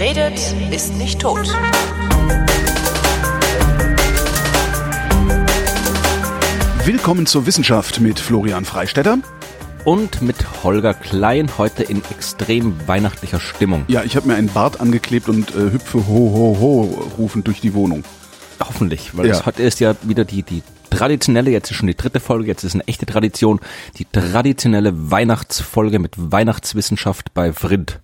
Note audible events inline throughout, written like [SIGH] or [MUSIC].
Wer redet, ist nicht tot. Willkommen zur Wissenschaft mit Florian Freistetter. Und mit Holger Klein heute in extrem weihnachtlicher Stimmung. Ja, ich habe mir einen Bart angeklebt und äh, hüpfe ho ho ho rufend durch die Wohnung. Hoffentlich, weil Ja. es heute ist ja wieder die, die traditionelle, jetzt ist schon die dritte Folge, jetzt ist eine echte Tradition, die traditionelle Weihnachtsfolge mit Weihnachtswissenschaft bei Vrind.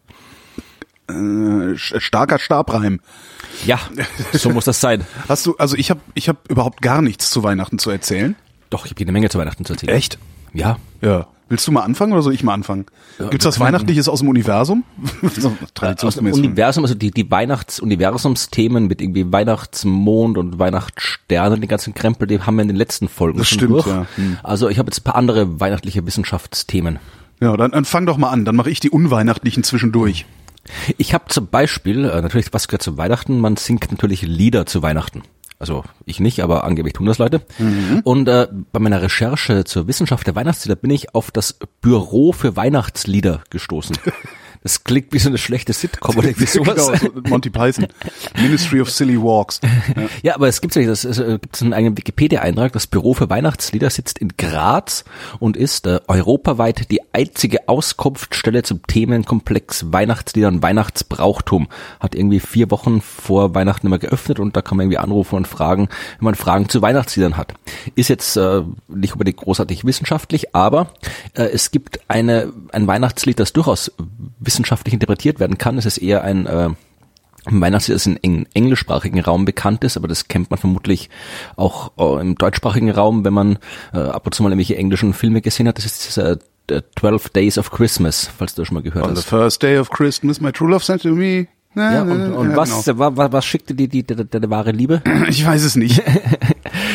Äh, starker Stabreim. Ja, so muss das sein. [LAUGHS] Hast du, also ich habe ich hab überhaupt gar nichts zu Weihnachten zu erzählen. Doch, ich habe hier eine Menge zu Weihnachten zu erzählen. Echt? Ja. Ja. Willst du mal anfangen oder soll ich mal anfangen? Ja, Gibt's was Weihnachtliches aus dem Universum? [LAUGHS] so, Aus dem. Universum, also die, die Weihnachts-Universumsthemen mit irgendwie Weihnachtsmond und Weihnachtssterne und den ganzen Krempel, die haben wir in den letzten Folgen Das schon stimmt, durch. ja. Hm. Also ich habe jetzt ein paar andere weihnachtliche Wissenschaftsthemen. Ja, dann, dann fang doch mal an. Dann mache ich die unweihnachtlichen zwischendurch. Ich habe zum Beispiel, äh, natürlich, was gehört zu Weihnachten? Man singt natürlich Lieder zu Weihnachten. Also ich nicht, aber angeblich tun das Leute. Und äh, bei meiner Recherche zur Wissenschaft der Weihnachtslieder bin ich auf das Büro für Weihnachtslieder gestoßen. [LAUGHS] Das klingt wie so eine schlechte Sitcom oder irgendwie [LAUGHS] sowas. genau, so Monty Python. Ministry of Silly Walks. [LAUGHS] Ja, aber es gibt's ja nicht. Das ist, äh, gibt's einen eigenen Wikipedia-Eintrag. Das Büro für Weihnachtslieder sitzt in Graz und ist äh, europaweit die einzige Auskunftsstelle zum Themenkomplex Weihnachtslieder und Weihnachtsbrauchtum. Hat irgendwie vier Wochen vor Weihnachten immer geöffnet und da kann man irgendwie anrufen und fragen, wenn man Fragen zu Weihnachtsliedern hat. Ist jetzt äh, nicht unbedingt großartig wissenschaftlich, aber äh, es gibt eine ein Weihnachtslied, das durchaus wissenschaftlich interpretiert werden kann. Es ist eher ein äh, Weihnachtslied, das eng englischsprachigen Raum bekannt ist, aber das kennt man vermutlich auch äh, im deutschsprachigen Raum, wenn man äh, ab und zu mal irgendwelche englischen Filme gesehen hat. Das ist äh, The 12 Days of Christmas, falls du das schon mal gehört On the hast. first day of Christmas, my true love sent to me. Ja, und, und Ja, was, genau. wa- wa- was schickte die, die, die, die, die wahre Liebe? Ich weiß es nicht. [LAUGHS]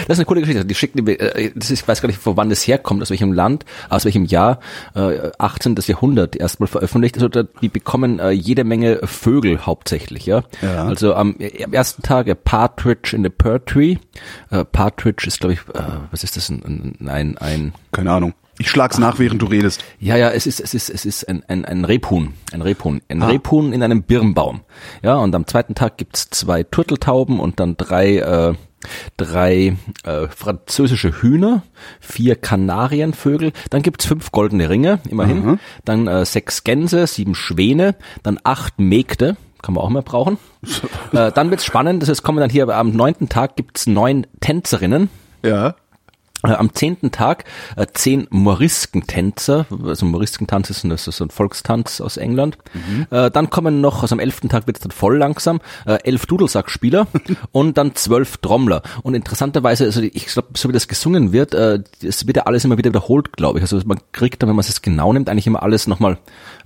Das ist eine coole Geschichte. Die schickten, äh, das ist, ich weiß gar nicht, von wann das herkommt, aus welchem Land, aus welchem Jahr, äh, 18. Jahrhundert erstmal veröffentlicht. Also die bekommen äh, jede Menge Vögel hauptsächlich, ja. Ja. Also am, am ersten Tag Partridge in the Pear Tree. Äh, Partridge ist, glaube ich, äh, was ist das? Ein, ein, ein Keine Ahnung. Ich schlag's nach, während du redest. ja, ja, es ist, es ist, es ist ein, ein, ein Rebhuhn, ein Rebhuhn, ein Ah. Rebhuhn in einem Birnbaum. Ja, und am zweiten Tag gibt's zwei Turteltauben und dann drei, äh, drei äh, französische Hühner, vier Kanarienvögel, dann gibt's fünf goldene Ringe, immerhin, dann äh, sechs Gänse, sieben Schwäne, dann acht Mägde, kann man auch immer brauchen. [LAUGHS] äh, dann wird's spannend, das ist, kommen dann hier am neunten Tag gibt's neun Tänzerinnen, Ja. Äh, am zehnten Tag äh, zehn Moriskentänzer, also Moriskentanz ist ein, das ist so ein Volkstanz aus England. Äh, dann kommen noch, also am elften Tag wird es dann voll langsam, äh, elf Dudelsackspieler [LAUGHS] und dann zwölf Trommler. Und interessanterweise, also ich glaube, so wie das gesungen wird, äh, es wird ja alles immer wieder wiederholt, glaube ich. Also man kriegt dann, wenn man es genau nimmt, eigentlich immer alles nochmal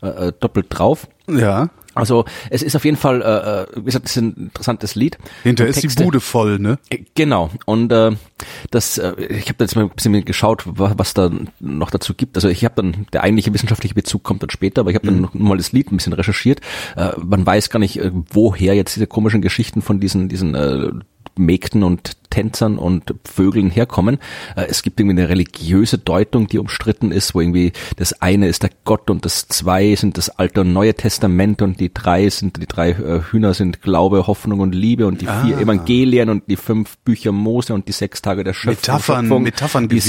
äh, doppelt drauf. Ja. Also es ist auf jeden Fall, äh, äh, wie gesagt, es ist ein interessantes Lied. Hinterher Und ist die Texte- Bude voll, ne? Genau. Und äh, das, äh, ich habe jetzt mal ein bisschen geschaut, was, was da noch dazu gibt. Also ich habe dann, der eigentliche wissenschaftliche Bezug kommt dann später, aber ich habe dann noch mal das Lied ein bisschen recherchiert. Äh, man weiß gar nicht, äh, woher jetzt diese komischen Geschichten von diesen, diesen äh, Mägden und Tänzern und Vögeln herkommen. Äh, Es gibt irgendwie eine religiöse Deutung, die umstritten ist, wo irgendwie das eine ist der Gott und das zwei sind das Alte und Neue Testament und die drei sind, die drei äh, Hühner sind Glaube, Hoffnung und Liebe und die vier Ah. Evangelien und die fünf Bücher Mose und die sechs Tage der Schöpfung. Metaphern- Schöpfung, Metapherngewitter. die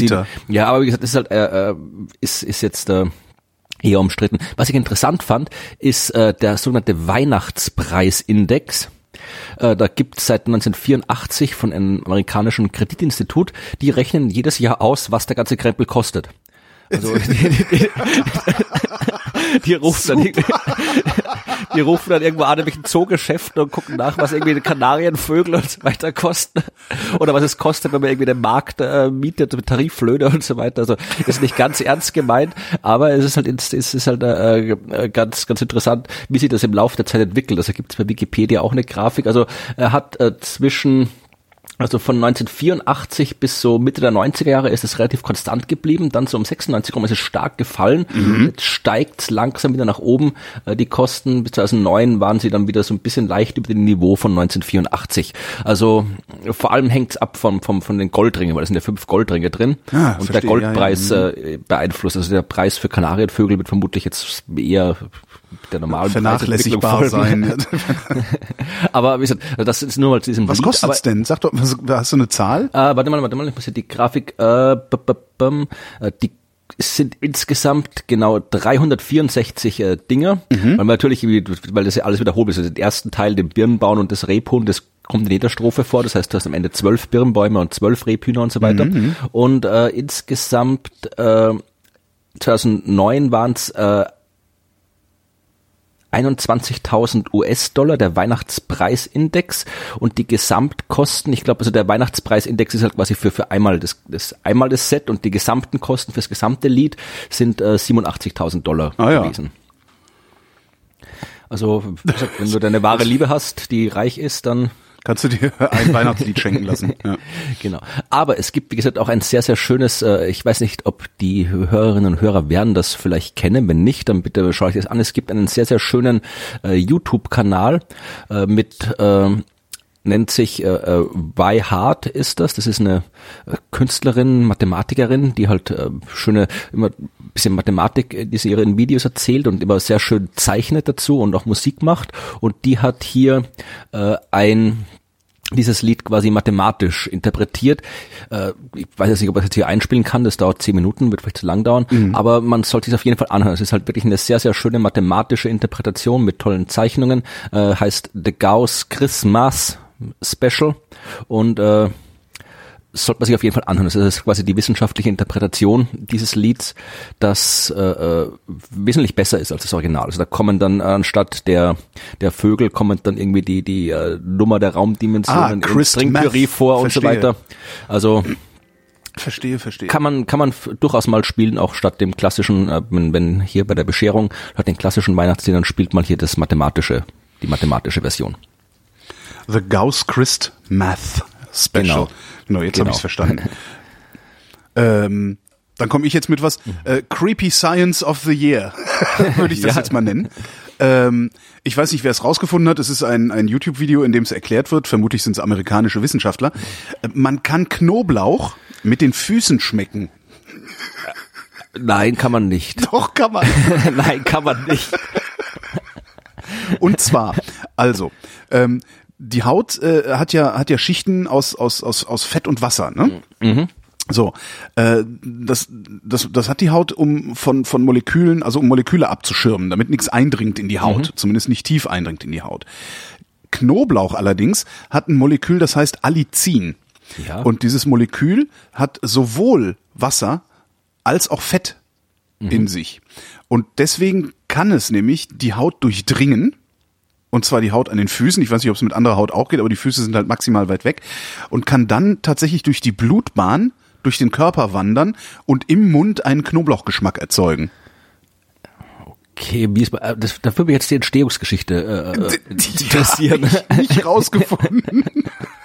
sieben- Ja, aber wie gesagt, das ist halt, äh, äh, ist, ist jetzt, äh, eher umstritten. Was ich interessant fand, ist äh, der sogenannte Weihnachtspreisindex. Äh, da gibt es seit 1984 von einem amerikanischen Kreditinstitut, die rechnen jedes Jahr aus, was der ganze Krempel kostet. Also [LAUGHS] die, rufen dann [LAUGHS] die rufen dann irgendwo an irgendwelchen Zoogeschäften und gucken nach, was irgendwie die Kanarienvögel und so weiter kosten. Oder was es kostet, wenn man irgendwie den Markt äh, mietet mit Tariflöhne und so weiter. Also ist nicht ganz ernst gemeint, aber es ist halt, es ist halt äh, äh, ganz, ganz interessant, wie sich das im Laufe der Zeit entwickelt. Also gibt es bei Wikipedia auch eine Grafik. Also er hat äh, zwischen Also von 1984 bis so Mitte der 90er Jahre ist es relativ konstant geblieben. Dann so um 96 rum ist es stark gefallen. Mhm. Jetzt steigt langsam wieder nach oben. Äh, Die Kosten bis 2009 waren sie dann wieder so ein bisschen leicht über dem Niveau von 1984. Also vor allem hängt's ab vom, vom, von den Goldringen, weil es sind ja fünf Goldringe drin. Ah, und verstehe, der Goldpreis ja, ja. äh, beeinflusst. Also der Preis für Kanarienvögel wird vermutlich jetzt eher der normalen Vernachlässigbar sein. [LAUGHS] Aber wie gesagt, das ist nur mal zu diesem Was kostet's denn? Sag doch, was, hast du eine Zahl? Äh, warte mal, warte mal, ich muss hier die Grafik, äh, b -b -bum, äh, die sind insgesamt genau 364 äh, Dinger, weil man natürlich, weil das ja alles wiederholt ist, also den ersten Teil, den Birnbaum und das Rebhuhn, das kommt in jeder Strophe vor, das heißt, du hast am Ende zwölf Birnbäume und zwölf Rebhühner und so weiter. Und äh, insgesamt äh, 2009 waren es äh, 21.000 US-Dollar, der Weihnachtspreisindex und die Gesamtkosten, ich glaube, also der Weihnachtspreisindex ist halt quasi für, für einmal das, das, einmal das Set und die gesamten Kosten fürs gesamte Lied sind äh, 87.000 Dollar Ah, ja. gewesen. Also, wenn du deine wahre Liebe hast, die reich ist, dann Kannst du dir [LAUGHS] ein Weihnachtslied schenken lassen? Ja. [LAUGHS] Genau. Aber es gibt, wie gesagt, auch ein sehr, sehr schönes, äh, ich weiß nicht, ob die Hörerinnen und Hörer werden das vielleicht kennen. Wenn nicht, dann bitte schaue ich das an. Es gibt einen sehr, sehr schönen äh, YouTube-Kanal äh, mit, äh, nennt sich äh, äh, Why Hard ist das. Das ist eine äh, Künstlerin, Mathematikerin, die halt äh, schöne, immer ein bisschen Mathematik, die sie in ihren Videos erzählt und immer sehr schön zeichnet dazu und auch Musik macht. Und die hat hier äh, ein dieses Lied quasi mathematisch interpretiert. Äh, ich weiß jetzt nicht, ob ich das hier einspielen kann, das dauert zehn Minuten, wird vielleicht zu lang dauern, aber man sollte es auf jeden Fall anhören. Es ist halt wirklich eine sehr, sehr schöne mathematische Interpretation mit tollen Zeichnungen, äh, heißt The Gauss Christmas Special und äh, sollte man sich auf jeden Fall anhören. Das ist quasi die wissenschaftliche Interpretation dieses Lieds, das äh, äh, wesentlich besser ist als das Original. Also da kommen dann anstatt der der Vögel kommen dann irgendwie die die äh, Nummer der Ah, Raumdimensionen im Crystal Stringtheorie vor und so Verstehe. weiter. Also Verstehe, verstehe. kann man kann man durchaus mal spielen, auch statt dem klassischen, äh, wenn, wenn hier bei der Bescherung statt den klassischen Weihnachtsliedern spielt man hier das mathematische, die mathematische Version. The Gauss Christ Math Special. Genau. Genau, jetzt Genau. habe ich verstanden. [LAUGHS] ähm, dann komme ich jetzt mit was. Äh, Creepy Science of the Year, [LAUGHS] würde ich das Ja. jetzt mal nennen. Ähm, ich weiß nicht, wer es rausgefunden hat. Es ist ein, ein YouTube-Video, in dem es erklärt wird. Vermutlich sind es amerikanische Wissenschaftler. Äh, Man kann Knoblauch mit den Füßen schmecken. Nein, kann man nicht. [LAUGHS] Doch, kann man. Nein, kann man nicht. Und zwar, also, ähm, die Haut äh, hat ja hat ja Schichten aus aus aus aus Fett und Wasser, ne? So, äh, das, das, das hat die Haut, um von, von Molekülen, also um Moleküle abzuschirmen, damit nichts eindringt in die Haut, zumindest nicht tief eindringt in die Haut. Knoblauch allerdings hat ein Molekül, das heißt Allicin. Ja. Und dieses Molekül hat sowohl Wasser als auch Fett in sich. Und deswegen kann es nämlich die Haut durchdringen, und zwar die Haut an den Füßen. Ich weiß nicht, ob es mit anderer Haut auch geht, aber die Füße sind halt maximal weit weg und kann dann tatsächlich durch die Blutbahn durch den Körper wandern und im Mund einen Knoblauchgeschmack erzeugen. Okay, wie ist, äh, das, dafür würde mich jetzt die Entstehungsgeschichte äh, äh, interessieren. Ja, nicht, nicht rausgefunden.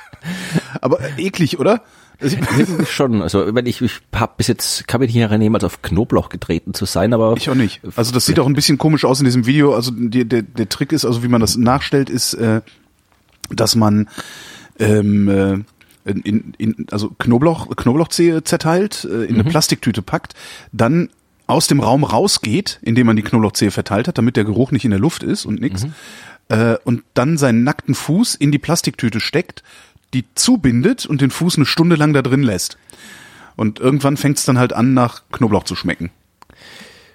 [LAUGHS] aber eklig, oder? Ich- schon. Also wenn ich, ich habe bis jetzt kann mich nicht erinnern, jemals auf Knoblauch getreten zu sein, aber Ich auch nicht. Also das sieht auch ein bisschen komisch aus in diesem Video. Also die, der, der Trick ist, also wie man das nachstellt, ist, äh, dass man ähm, äh, in, in, also Knoblauch, Knoblauchzehe zerteilt, äh, in eine Plastiktüte packt, dann aus dem Raum rausgeht, indem man die Knoblauchzehe verteilt hat, damit der Geruch nicht in der Luft ist und nix. Äh, und dann seinen nackten Fuß in die Plastiktüte steckt, die zubindet und den Fuß eine Stunde lang da drin lässt. Und irgendwann fängt es dann halt an, nach Knoblauch zu schmecken.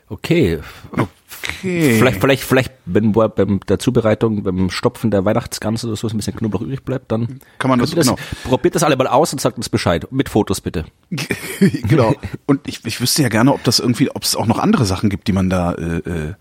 okay. Okay. Vielleicht, vielleicht, vielleicht, wenn bei der Zubereitung, beim Stopfen der Weihnachtsgans oder so ein bisschen Knoblauch übrig bleibt, dann Kann man das- ihr genau. Probiert das alle mal aus und sagt uns Bescheid. Mit Fotos bitte. [LAUGHS] genau. Und ich, ich wüsste ja gerne, ob das irgendwie, ob es auch noch andere Sachen gibt, die man da. Äh, äh,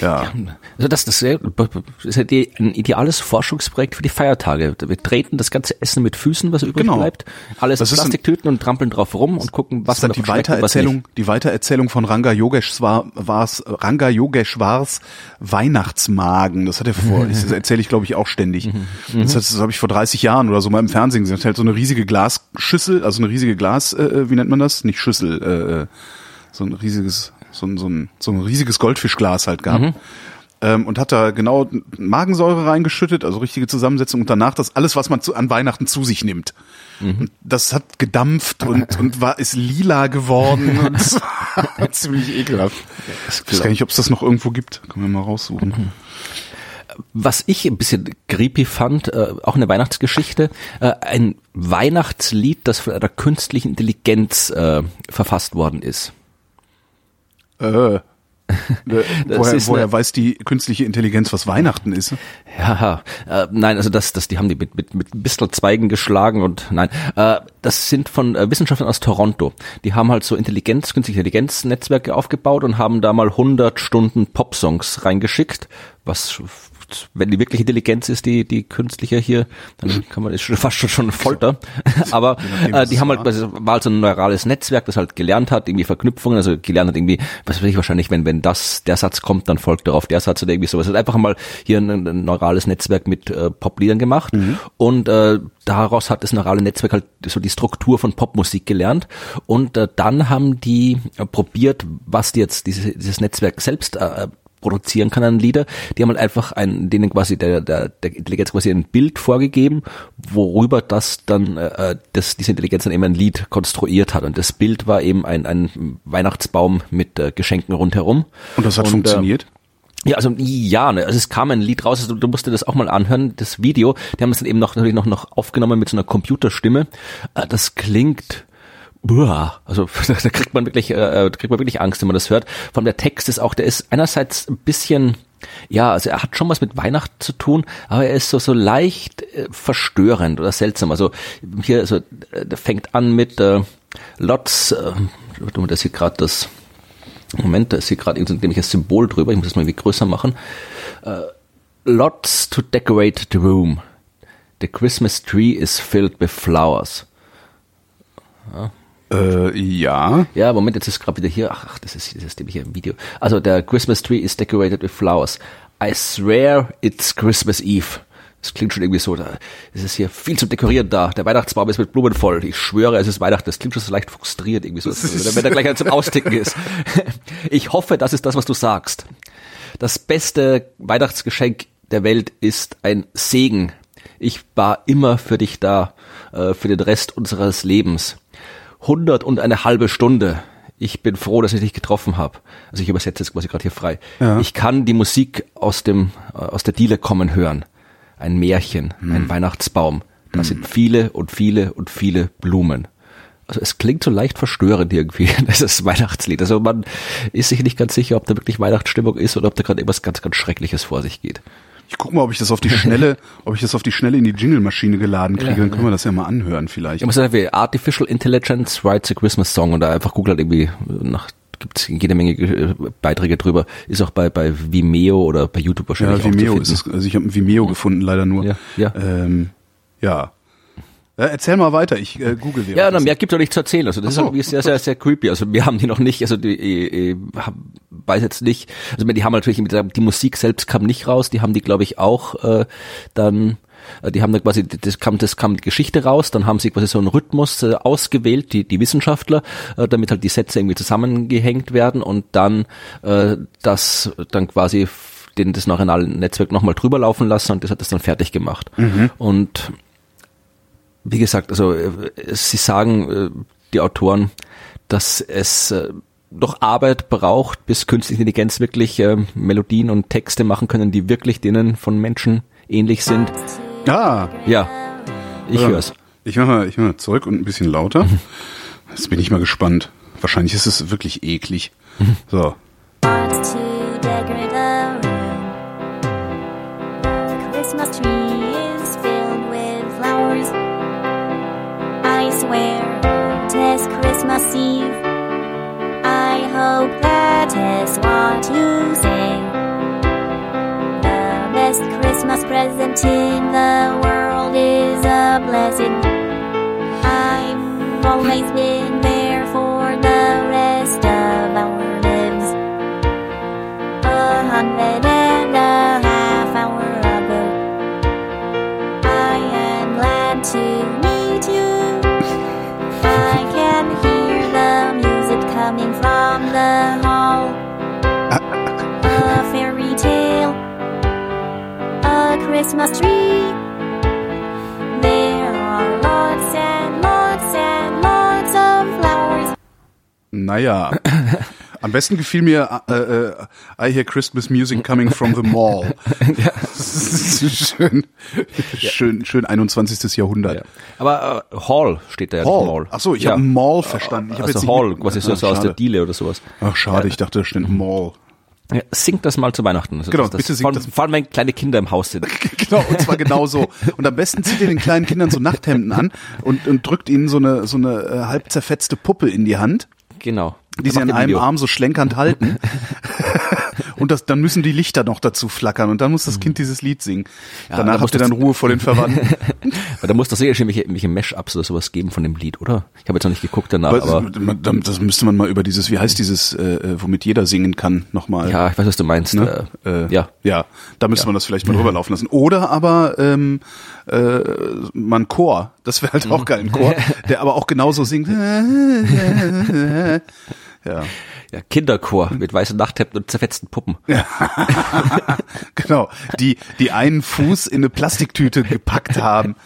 Ja. Also das, das ist ja die, ein ideales Forschungsprojekt für die Feiertage. Wir treten das ganze Essen mit Füßen, was übrig Genau. bleibt, alles Das in Plastiktüten und trampeln drauf rum und gucken, was Das ist dann man die Weitererzählung, die Weitererzählung von Ranga Yogeshwar war's, Ranga Yogeshwars Weihnachtsmagen. Das hat er vor, [LAUGHS] das erzähle ich glaube ich auch ständig. Das, hat- das habe ich vor 30 Jahren oder so mal im Fernsehen gesehen. Das ist halt so eine riesige Glasschüssel, also eine riesige Glas, äh, wie nennt man das? Nicht Schüssel, äh, äh, so ein riesiges, so ein, so ein, so ein riesiges Goldfischglas halt gehabt. Ähm, und hat da genau Magensäure reingeschüttet, also richtige Zusammensetzung und danach das alles, was man zu, an Weihnachten zu sich nimmt. Und das hat gedampft und, [LAUGHS] und war, ist lila geworden und [LAUGHS] war ziemlich ekelhaft. Ich weiß gar nicht, ob es das noch irgendwo gibt. Können wir mal raussuchen. Was ich ein bisschen creepy fand, äh, auch eine Weihnachtsgeschichte, äh, ein Weihnachtslied, das von einer künstlichen Intelligenz äh, verfasst worden ist. Äh, [LAUGHS] woher woher weiß die künstliche Intelligenz, was Weihnachten ist? Ja, äh, nein, also das, das, die haben die mit, mit, mit ein bisschen Zweigen geschlagen und nein, äh, das sind von äh, Wissenschaftlern aus Toronto. Die haben halt so Intelligenz, künstliche Intelligenznetzwerke aufgebaut und haben da mal 100 Stunden Popsongs reingeschickt, was wenn die wirklich Intelligenz ist, die die künstliche hier, dann kann man ist schon fast schon, schon Folter. [LAUGHS] Aber äh, die haben halt das war halt so ein neurales Netzwerk, das halt gelernt hat, irgendwie Verknüpfungen, also gelernt hat irgendwie, was weiß ich wahrscheinlich, wenn wenn das der Satz kommt, dann folgt darauf der Satz oder irgendwie sowas. Hat einfach mal hier ein, ein neurales Netzwerk mit äh, Popliedern gemacht und äh, daraus hat das neurale Netzwerk halt so die Struktur von Popmusik gelernt und äh, dann haben die äh, probiert, was die jetzt diese, dieses Netzwerk selbst äh, produzieren kann an Lieder. Die haben halt einfach ein, denen quasi der, der, der Intelligenz quasi ein Bild vorgegeben, worüber das dann, äh, das, diese Intelligenz dann eben ein Lied konstruiert hat. Und das Bild war eben ein, ein Weihnachtsbaum mit äh, Geschenken rundherum. Und das hat Und, funktioniert? Ja, also ja, ne, also es kam ein Lied raus, also du musst dir das auch mal anhören, das Video. Die haben es dann eben noch natürlich noch, noch aufgenommen mit so einer Computerstimme. Äh, Das klingt Uah, also [LAUGHS] da kriegt man wirklich, äh, da kriegt man wirklich Angst, wenn man das hört. Von der Text ist auch, der ist einerseits ein bisschen, ja, also er hat schon was mit Weihnachten zu tun, aber er ist so so leicht äh, verstörend oder seltsam. Also hier, also äh, der fängt an mit äh, Lots, äh, warte das hier gerade das Moment, da ist hier gerade ein dämliches Symbol drüber, ich muss das mal irgendwie größer machen. Äh, lots to decorate the room. The Christmas tree is filled with flowers. Äh, ja. Ja, Moment, jetzt ist gerade wieder hier. Ach, das ist das ist nämlich hier im Video. Also der Christmas tree is decorated with flowers. I swear it's Christmas Eve. Das klingt schon irgendwie so, es ist hier viel zum Dekorieren da. Der Weihnachtsbaum ist mit Blumen voll. Ich schwöre, es ist Weihnachten. Das klingt schon so leicht frustriert irgendwie so, wenn er gleich zum Austicken ist. [LAUGHS] Ich hoffe, das ist das, was du sagst. Das beste Weihnachtsgeschenk der Welt ist ein Segen. Ich war immer für dich da, äh, für den Rest unseres Lebens. 100 und eine halbe Stunde. Ich bin froh, dass ich dich getroffen habe. Also ich übersetze jetzt quasi gerade hier frei. Ja. Ich kann die Musik aus dem aus der Diele kommen hören. Ein Märchen, ein Weihnachtsbaum. Da sind viele und viele und viele Blumen. Also es klingt so leicht verstörend irgendwie, [LAUGHS] dieses Weihnachtslied. Also man ist sich nicht ganz sicher, ob da wirklich Weihnachtsstimmung ist oder ob da gerade irgendwas ganz, ganz Schreckliches vor sich geht. Ich guck mal, ob ich das auf die Schnelle, [LAUGHS] ob ich das auf die Schnelle in die Jingle-Maschine geladen kriege. Dann können wir das ja mal anhören vielleicht. Ich muss sagen, wie Artificial Intelligence writes a Christmas Song und da einfach Google halt irgendwie nach gibt's jede Menge äh, Beiträge drüber. Ist auch bei bei Vimeo oder bei YouTube wahrscheinlich Ja, auch zu Vimeo finden. ist es. Also ich habe ein Vimeo gefunden, leider nur. Ja, ja. Ähm, ja. Ja. Erzähl mal weiter, ich äh, google dir. Ja, na, mehr gibt es nicht zu erzählen. Also das Ach ist so, halt irgendwie sehr, sehr, sehr creepy. Also wir haben die noch nicht, also die, äh, äh, hab- weiß jetzt nicht, also die haben natürlich, die Musik selbst kam nicht raus, die haben die, glaube ich, auch äh, dann, äh, die haben da quasi, das kam, das kam die Geschichte raus, dann haben sie quasi so einen Rhythmus äh, ausgewählt, die, die Wissenschaftler, äh, damit halt die Sätze irgendwie zusammengehängt werden und dann äh, das dann quasi den, das neuronale Netzwerk nochmal drüber laufen lassen und das hat das dann fertig gemacht. Und wie gesagt, also äh, sie sagen, äh, die Autoren, dass es äh, doch Arbeit braucht, bis künstliche Intelligenz wirklich Melodien und Texte machen können, die wirklich denen von Menschen ähnlich sind. Ah, Ja, ich ja. hör's. Ich mach mal, ich mach mal zurück und ein bisschen lauter. Jetzt bin ich mal gespannt. Wahrscheinlich ist es wirklich eklig. So. Room. The Christmas tree is filled with flowers. Swear it is Christmas Eve. I hope that is what you say. The best Christmas present in the world is a blessing. I've always been there for the rest of our lives. A hundred from hall. A fairy tale, a Christmas tree. There are lots and lots and lots of flowers. Naja. Am besten gefiel mir äh, äh, I hear Christmas music coming from the mall. [LAUGHS] Das ist schön, schön, schön 21. Jahrhundert. Ja. Aber äh, Hall steht da ja Hall. Mall. Ach so, ich ja. habe Mall verstanden. Ich Also Hall, mit- quasi so, Ah, so aus der. Diele oder sowas. Ach schade, ich dachte, da steht Mall. Ja, singt das mal zu Weihnachten. Also Genau, das, das, bitte singt vor, das. Vor allem, wenn kleine Kinder im Haus sind. [LAUGHS] Genau, und zwar genau so. Und am besten zieht ihr den kleinen Kindern so Nachthemden an und, und drückt ihnen so eine, so eine äh, halb zerfetzte Puppe in die Hand, Genau. Die sie an einem Video. Arm so schlenkernd halten. [LAUGHS] und das, dann müssen die Lichter noch dazu flackern und dann muss das Kind dieses Lied singen. da Danach habt ihr dann das- Ruhe vor den Verwandten. [LAUGHS] Weil da muss doch sicher schon welche, welche Mash-Ups oder sowas geben von dem Lied, oder? Ich habe jetzt noch nicht geguckt danach, Aber aber, das, das müsste man mal über dieses, wie heißt dieses, äh, äh, womit jeder singen kann, nochmal. ja, ich weiß, was du meinst. Ne? Äh, Äh, ja. ja, da müsste man das vielleicht mal rüberlaufen lassen. Oder aber ähm, äh, mal ein Chor, das wäre halt auch geil, ein Chor, [LAUGHS] der aber auch genauso singt. Ja, ja, Kinderchor mit weißen Nachthemden und zerfetzten Puppen. [LAUGHS] genau. Die, die einen Fuß in eine Plastiktüte gepackt haben.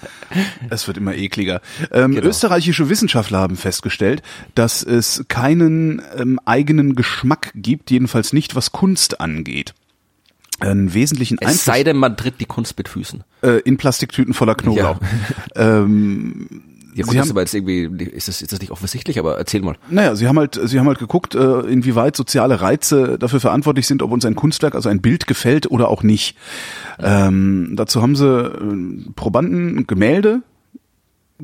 Es wird immer ekliger. Ähm, Genau. Österreichische Wissenschaftler haben festgestellt, dass es keinen ähm, eigenen Geschmack gibt, jedenfalls nicht was Kunst angeht. Einen wesentlichen Es Einfluss sei denn, man tritt die Kunst mit Füßen. äh, in Plastiktüten voller Knoblauch. Ähm, Ja, gut, Sie das haben- aber jetzt irgendwie, ist das, ist das nicht offensichtlich, aber erzähl mal. Naja, sie haben halt, sie haben halt geguckt, äh, inwieweit soziale Reize dafür verantwortlich sind, ob uns ein Kunstwerk, also ein Bild gefällt oder auch nicht. Ähm, dazu haben sie äh, Probanden Gemälde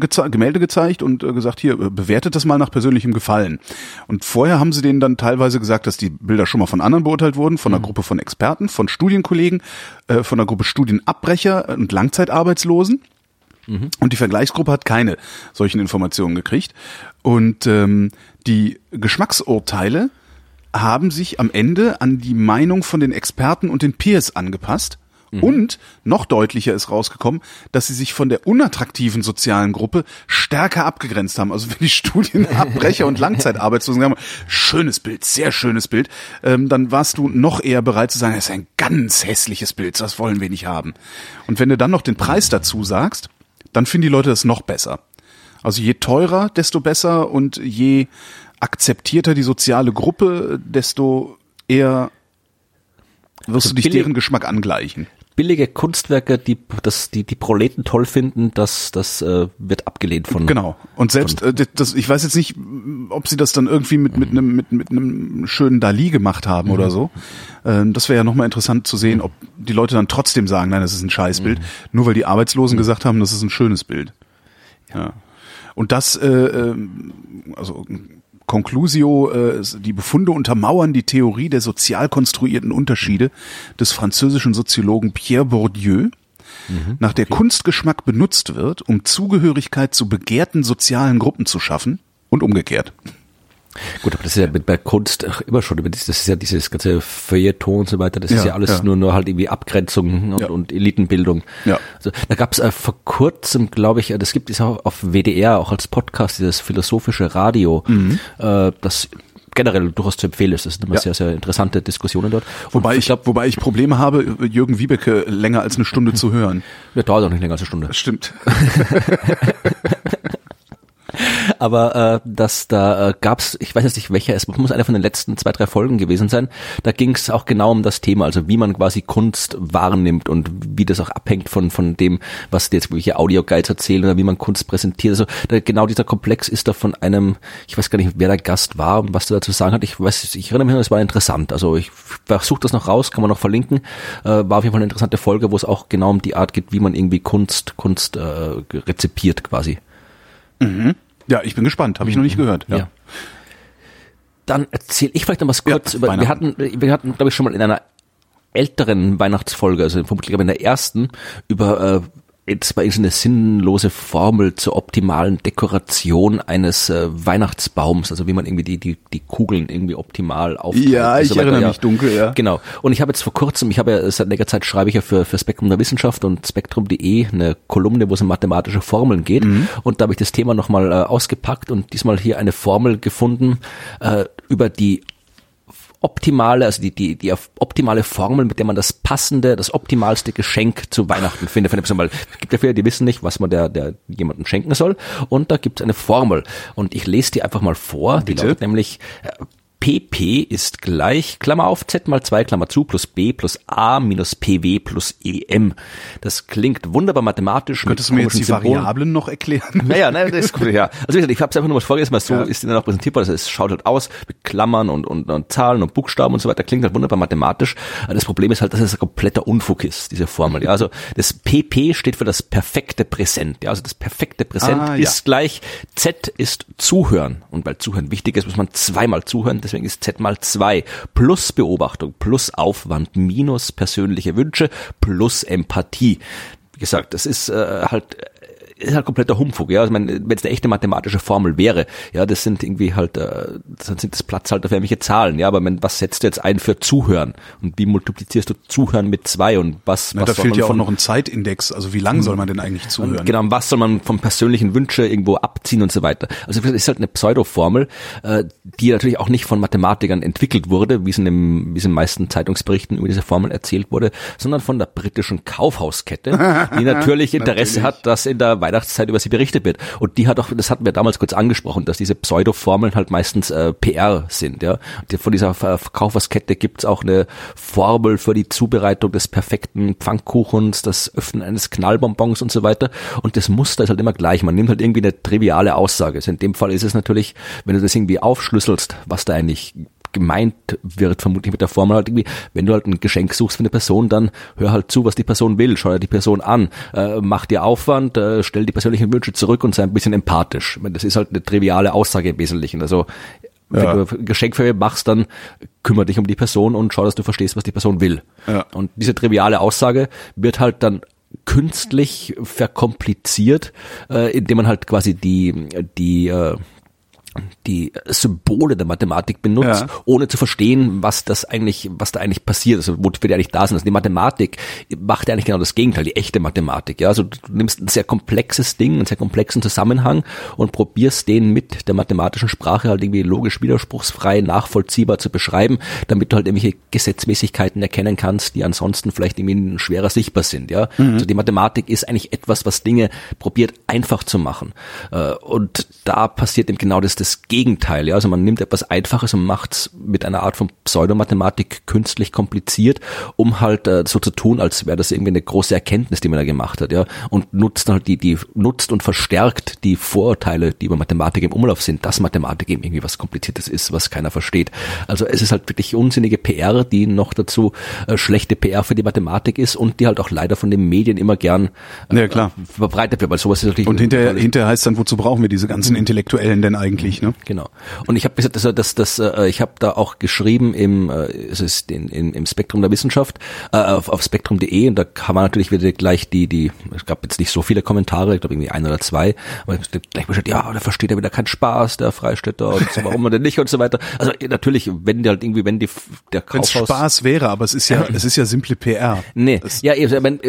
geze Gemälde gezeigt und äh, gesagt, hier, bewertet das mal nach persönlichem Gefallen. Und vorher haben sie denen dann teilweise gesagt, dass die Bilder schon mal von anderen beurteilt wurden, von einer Gruppe von Experten, von Studienkollegen, äh, von einer Gruppe Studienabbrecher und Langzeitarbeitslosen. Und die Vergleichsgruppe hat keine solchen Informationen gekriegt. Und ähm, die Geschmacksurteile haben sich am Ende an die Meinung von den Experten und den Peers angepasst. Und noch deutlicher ist rausgekommen, dass sie sich von der unattraktiven sozialen Gruppe stärker abgegrenzt haben. Also wenn die Studienabbrecher [LAUGHS] und Langzeitarbeitslosen sagen, schönes Bild, sehr schönes Bild, ähm, dann warst du noch eher bereit zu sagen, das ist ein ganz hässliches Bild, das wollen wir nicht haben. Und wenn du dann noch den Preis dazu sagst, dann finden die Leute das noch besser. Also je teurer, desto besser und je akzeptierter die soziale Gruppe, desto eher wirst Also du dich deren Geschmack angleichen. Billige Kunstwerke, die, das, die, die Proleten toll finden, das, das äh, wird abgelehnt von. Genau. Und selbst äh, das, ich weiß jetzt nicht, ob sie das dann irgendwie mit mit einem mit, mit einem schönen Dali gemacht haben oder so. Ähm, das wäre ja nochmal interessant zu sehen, ob die Leute dann trotzdem sagen, nein, das ist ein Scheißbild, nur weil die Arbeitslosen gesagt haben, das ist ein schönes Bild. Ja. Und das, äh, ähm, also Conclusio, äh, die Befunde untermauern die Theorie der sozial konstruierten Unterschiede des französischen Soziologen Pierre Bourdieu, nach der Kunstgeschmack benutzt wird, um Zugehörigkeit zu begehrten sozialen Gruppen zu schaffen und umgekehrt. Gut, aber das ist ja mit, bei Kunst immer schon, das ist ja dieses ganze Feuilleton und so weiter, das ist Ja, ja alles ja. nur, nur halt irgendwie Abgrenzung und, Ja. und Elitenbildung. Ja. Also, da gab es äh, vor kurzem, glaube ich, äh, das gibt es auch auf WDR, auch als Podcast, dieses philosophische Radio, äh, das generell durchaus zu empfehlen ist. Das sind immer Mhm. Ja. sehr, sehr interessante Diskussionen dort. Und Wobei ich, wobei ich Probleme habe, Jürgen Wiebeke länger als eine Stunde zu hören. [LAUGHS] Ja, dauert auch nicht länger als eine Stunde. Stimmt. [LAUGHS] [LAUGHS] Aber äh, dass da äh, gab's, ich weiß jetzt nicht welcher es muss einer von den letzten zwei drei Folgen gewesen sein. Da ging es auch genau um das Thema, also wie man quasi Kunst wahrnimmt und wie das auch abhängt von von dem, was jetzt welche Audioguides erzählen oder wie man Kunst präsentiert. Also da, genau dieser Komplex ist da von einem, ich weiß gar nicht, wer der Gast war und was der dazu sagen hat. Ich weiß, ich erinnere mich, es war interessant. Also ich versuche das noch raus, kann man noch verlinken. Äh, war auf jeden Fall eine interessante Folge, wo es auch genau um die Art geht, wie man irgendwie Kunst Kunst äh, rezipiert quasi. Ja, ich bin gespannt. Habe ich noch nicht gehört. Ja. Ja. Dann erzähle ich vielleicht noch was kurz Ja, über. Wir hatten, wir hatten, glaube ich, schon mal in einer älteren Weihnachtsfolge, also vermutlich aber in der ersten, über äh, jetzt war eine sinnlose Formel zur optimalen Dekoration eines äh, Weihnachtsbaums, also wie man irgendwie die, die, die Kugeln irgendwie optimal aufteilt. Ja, ich so erinnere Ja. mich dunkel, ja. Genau. Und ich habe jetzt vor kurzem, ich habe ja seit längerer Zeit schreibe ich ja für, für Spektrum der Wissenschaft und Spektrum.de eine Kolumne, wo es um mathematische Formeln geht. Und da habe ich das Thema nochmal äh, ausgepackt und diesmal hier eine Formel gefunden äh, über die optimale, also die, die, die optimale Formel, mit der man das passende, das optimalste Geschenk zu Weihnachten findet. Person, weil es gibt ja viele, die wissen nicht, was man der, der jemandem schenken soll. Und da gibt es eine Formel. Und ich lese die einfach mal vor. Die Bitte? lautet nämlich äh, PP ist gleich, Klammer auf, Z mal 2, Klammer zu, plus B plus A minus PW plus EM. Das klingt wunderbar mathematisch. Könntest du mir jetzt die Symbolen. Variablen noch erklären? [LAUGHS] Naja, nein, das ist gut, ja. Also wie gesagt, ich habe es einfach nur mal vorgelesen, weil so ist die dann auch präsentierbar. Also es schaut halt aus mit Klammern und, und, und Zahlen und Buchstaben und so weiter. Klingt halt wunderbar mathematisch. Aber Das Problem ist halt, dass es ein kompletter Unfug ist, diese Formel. Ja, also das PP steht für das perfekte Präsent. Ja, also das perfekte Präsent Ah, ja. ist gleich Z ist Zuhören. Und weil Zuhören wichtig ist, muss man zweimal zuhören. Deswegen ist Z mal zwei plus Beobachtung plus Aufwand minus persönliche Wünsche plus Empathie. Wie gesagt, das ist äh, halt ist halt kompletter Humbug, ja. Also, wenn es eine echte mathematische Formel wäre, ja, das sind irgendwie halt, äh, das sind das Platzhalter für irgendwelche Zahlen, ja, aber wenn, was setzt du jetzt ein für Zuhören? Und wie multiplizierst du Zuhören mit zwei und was, Na, was da soll fehlt man ja auch noch ein Zeitindex. Also wie lang soll man denn eigentlich zuhören? Genau, was soll man vom persönlichen Wünsche irgendwo abziehen und so weiter. Also das ist halt eine Pseudoformel, äh, die natürlich auch nicht von Mathematikern entwickelt wurde, wie es in, dem, wie es in den meisten Zeitungsberichten über diese Formel erzählt wurde, sondern von der britischen Kaufhauskette, die [LAUGHS] natürlich Interesse Natürlich. hat, dass in der Weihnachtszeit über sie berichtet wird. Und die hat auch, das hatten wir damals kurz angesprochen, dass diese Pseudoformeln halt meistens äh, PR sind. Ja, Von dieser Ver- Verkaufskette gibt's auch eine Formel für die Zubereitung des perfekten Pfannkuchens, das Öffnen eines Knallbonbons und so weiter. Und das Muster ist halt immer gleich. Man nimmt halt irgendwie eine triviale Aussage. Also in dem Fall ist es natürlich, wenn du das irgendwie aufschlüsselst, was da eigentlich gemeint wird, vermutlich mit der Formel halt irgendwie, wenn du halt ein Geschenk suchst für eine Person, dann hör halt zu, was die Person will, schau dir die Person an, äh, mach dir Aufwand, äh, stell die persönlichen Wünsche zurück und sei ein bisschen empathisch. Ich meine, Das ist halt eine triviale Aussage im Wesentlichen. Also wenn Ja. du ein Geschenk für wen machst, dann kümmere dich um die Person und schau, dass du verstehst, was die Person will. Ja. Und diese triviale Aussage wird halt dann künstlich verkompliziert, äh, indem man halt quasi die, die, äh, die Symbole der Mathematik benutzt, Ja. ohne zu verstehen, was das eigentlich, was da eigentlich passiert, also wofür die eigentlich da sind. Also die Mathematik macht ja eigentlich genau das Gegenteil, die echte Mathematik. Ja, also du nimmst ein sehr komplexes Ding, einen sehr komplexen Zusammenhang und probierst den mit der mathematischen Sprache halt irgendwie logisch widerspruchsfrei, nachvollziehbar zu beschreiben, damit du halt irgendwelche Gesetzmäßigkeiten erkennen kannst, die ansonsten vielleicht irgendwie schwerer sichtbar sind. Ja, also die Mathematik ist eigentlich etwas, was Dinge probiert einfach zu machen. Äh, Und da passiert eben genau das, das Gegenteil. Ja? Also man nimmt etwas Einfaches und macht es mit einer Art von Pseudomathematik künstlich kompliziert, um halt äh, so zu tun, als wäre das irgendwie eine große Erkenntnis, die man da gemacht hat. Ja? Und nutzt dann halt die, die nutzt und verstärkt die Vorurteile, die über Mathematik im Umlauf sind, dass Mathematik eben irgendwie was Kompliziertes ist, was keiner versteht. Also es ist halt wirklich unsinnige PR, die noch dazu äh, schlechte PR für die Mathematik ist und die halt auch leider von den Medien immer gern äh, Ja, klar. verbreitet wird, weil sowas ist natürlich Und hinterher, hinterher heißt dann, wozu brauchen wir diese ganzen Intellektuellen denn eigentlich? Ne? Genau. Und ich habe gesagt, das, das, das, äh, ich habe da auch geschrieben im, äh, es ist in, in, im Spektrum der Wissenschaft äh, auf, auf spektrum.de und da kann man natürlich wieder gleich die, die, es gab jetzt nicht so viele Kommentare, ich glaube irgendwie ein oder zwei, aber gleich gesagt, ja, da versteht er wieder keinen Spaß, der Freistädter und so, warum denn nicht und so weiter. Also natürlich, wenn die halt irgendwie, wenn die der Wenn es Kaufhaus Spaß wäre, aber es ist ja, es ist ja simple PR. Nee, Das- ja, eben, wenn,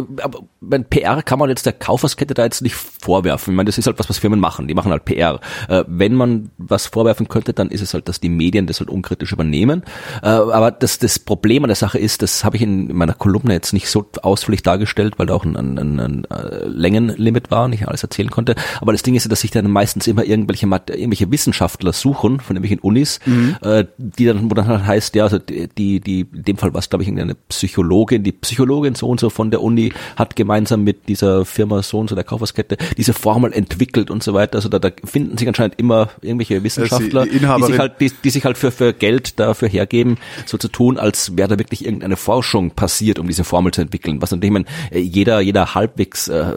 wenn PR kann man jetzt der Kaufhauskette da jetzt nicht vorwerfen. Ich meine, das ist halt was, was Firmen machen. Die machen halt PR. Äh, wenn man was vorwerfen könnte, dann ist es halt, dass die Medien das halt unkritisch übernehmen. Äh, aber das, das Problem an der Sache ist, das habe ich in meiner Kolumne jetzt nicht so ausführlich dargestellt, weil da auch ein, ein, ein, ein äh, Längenlimit war und ich alles erzählen konnte. Aber das Ding ist ja, dass sich dann meistens immer irgendwelche, irgendwelche Wissenschaftler suchen von irgendwelchen Unis, äh, die dann, wo dann halt heißt, ja, also die, die, in dem Fall war es, glaube ich, irgendeine Psychologin, die Psychologin so und so von der Uni hat gemeinsam mit dieser Firma so und so der Kaufhauskette diese Formel entwickelt und so weiter. Also da, da finden sich anscheinend immer irgendwelche Wissenschaftler, die die, sich halt, die, die sich halt für, für Geld dafür hergeben, so zu tun, als wäre da wirklich irgendeine Forschung passiert, um diese Formel zu entwickeln. Was natürlich, ich meine, äh, jeder, jeder halbwegs äh,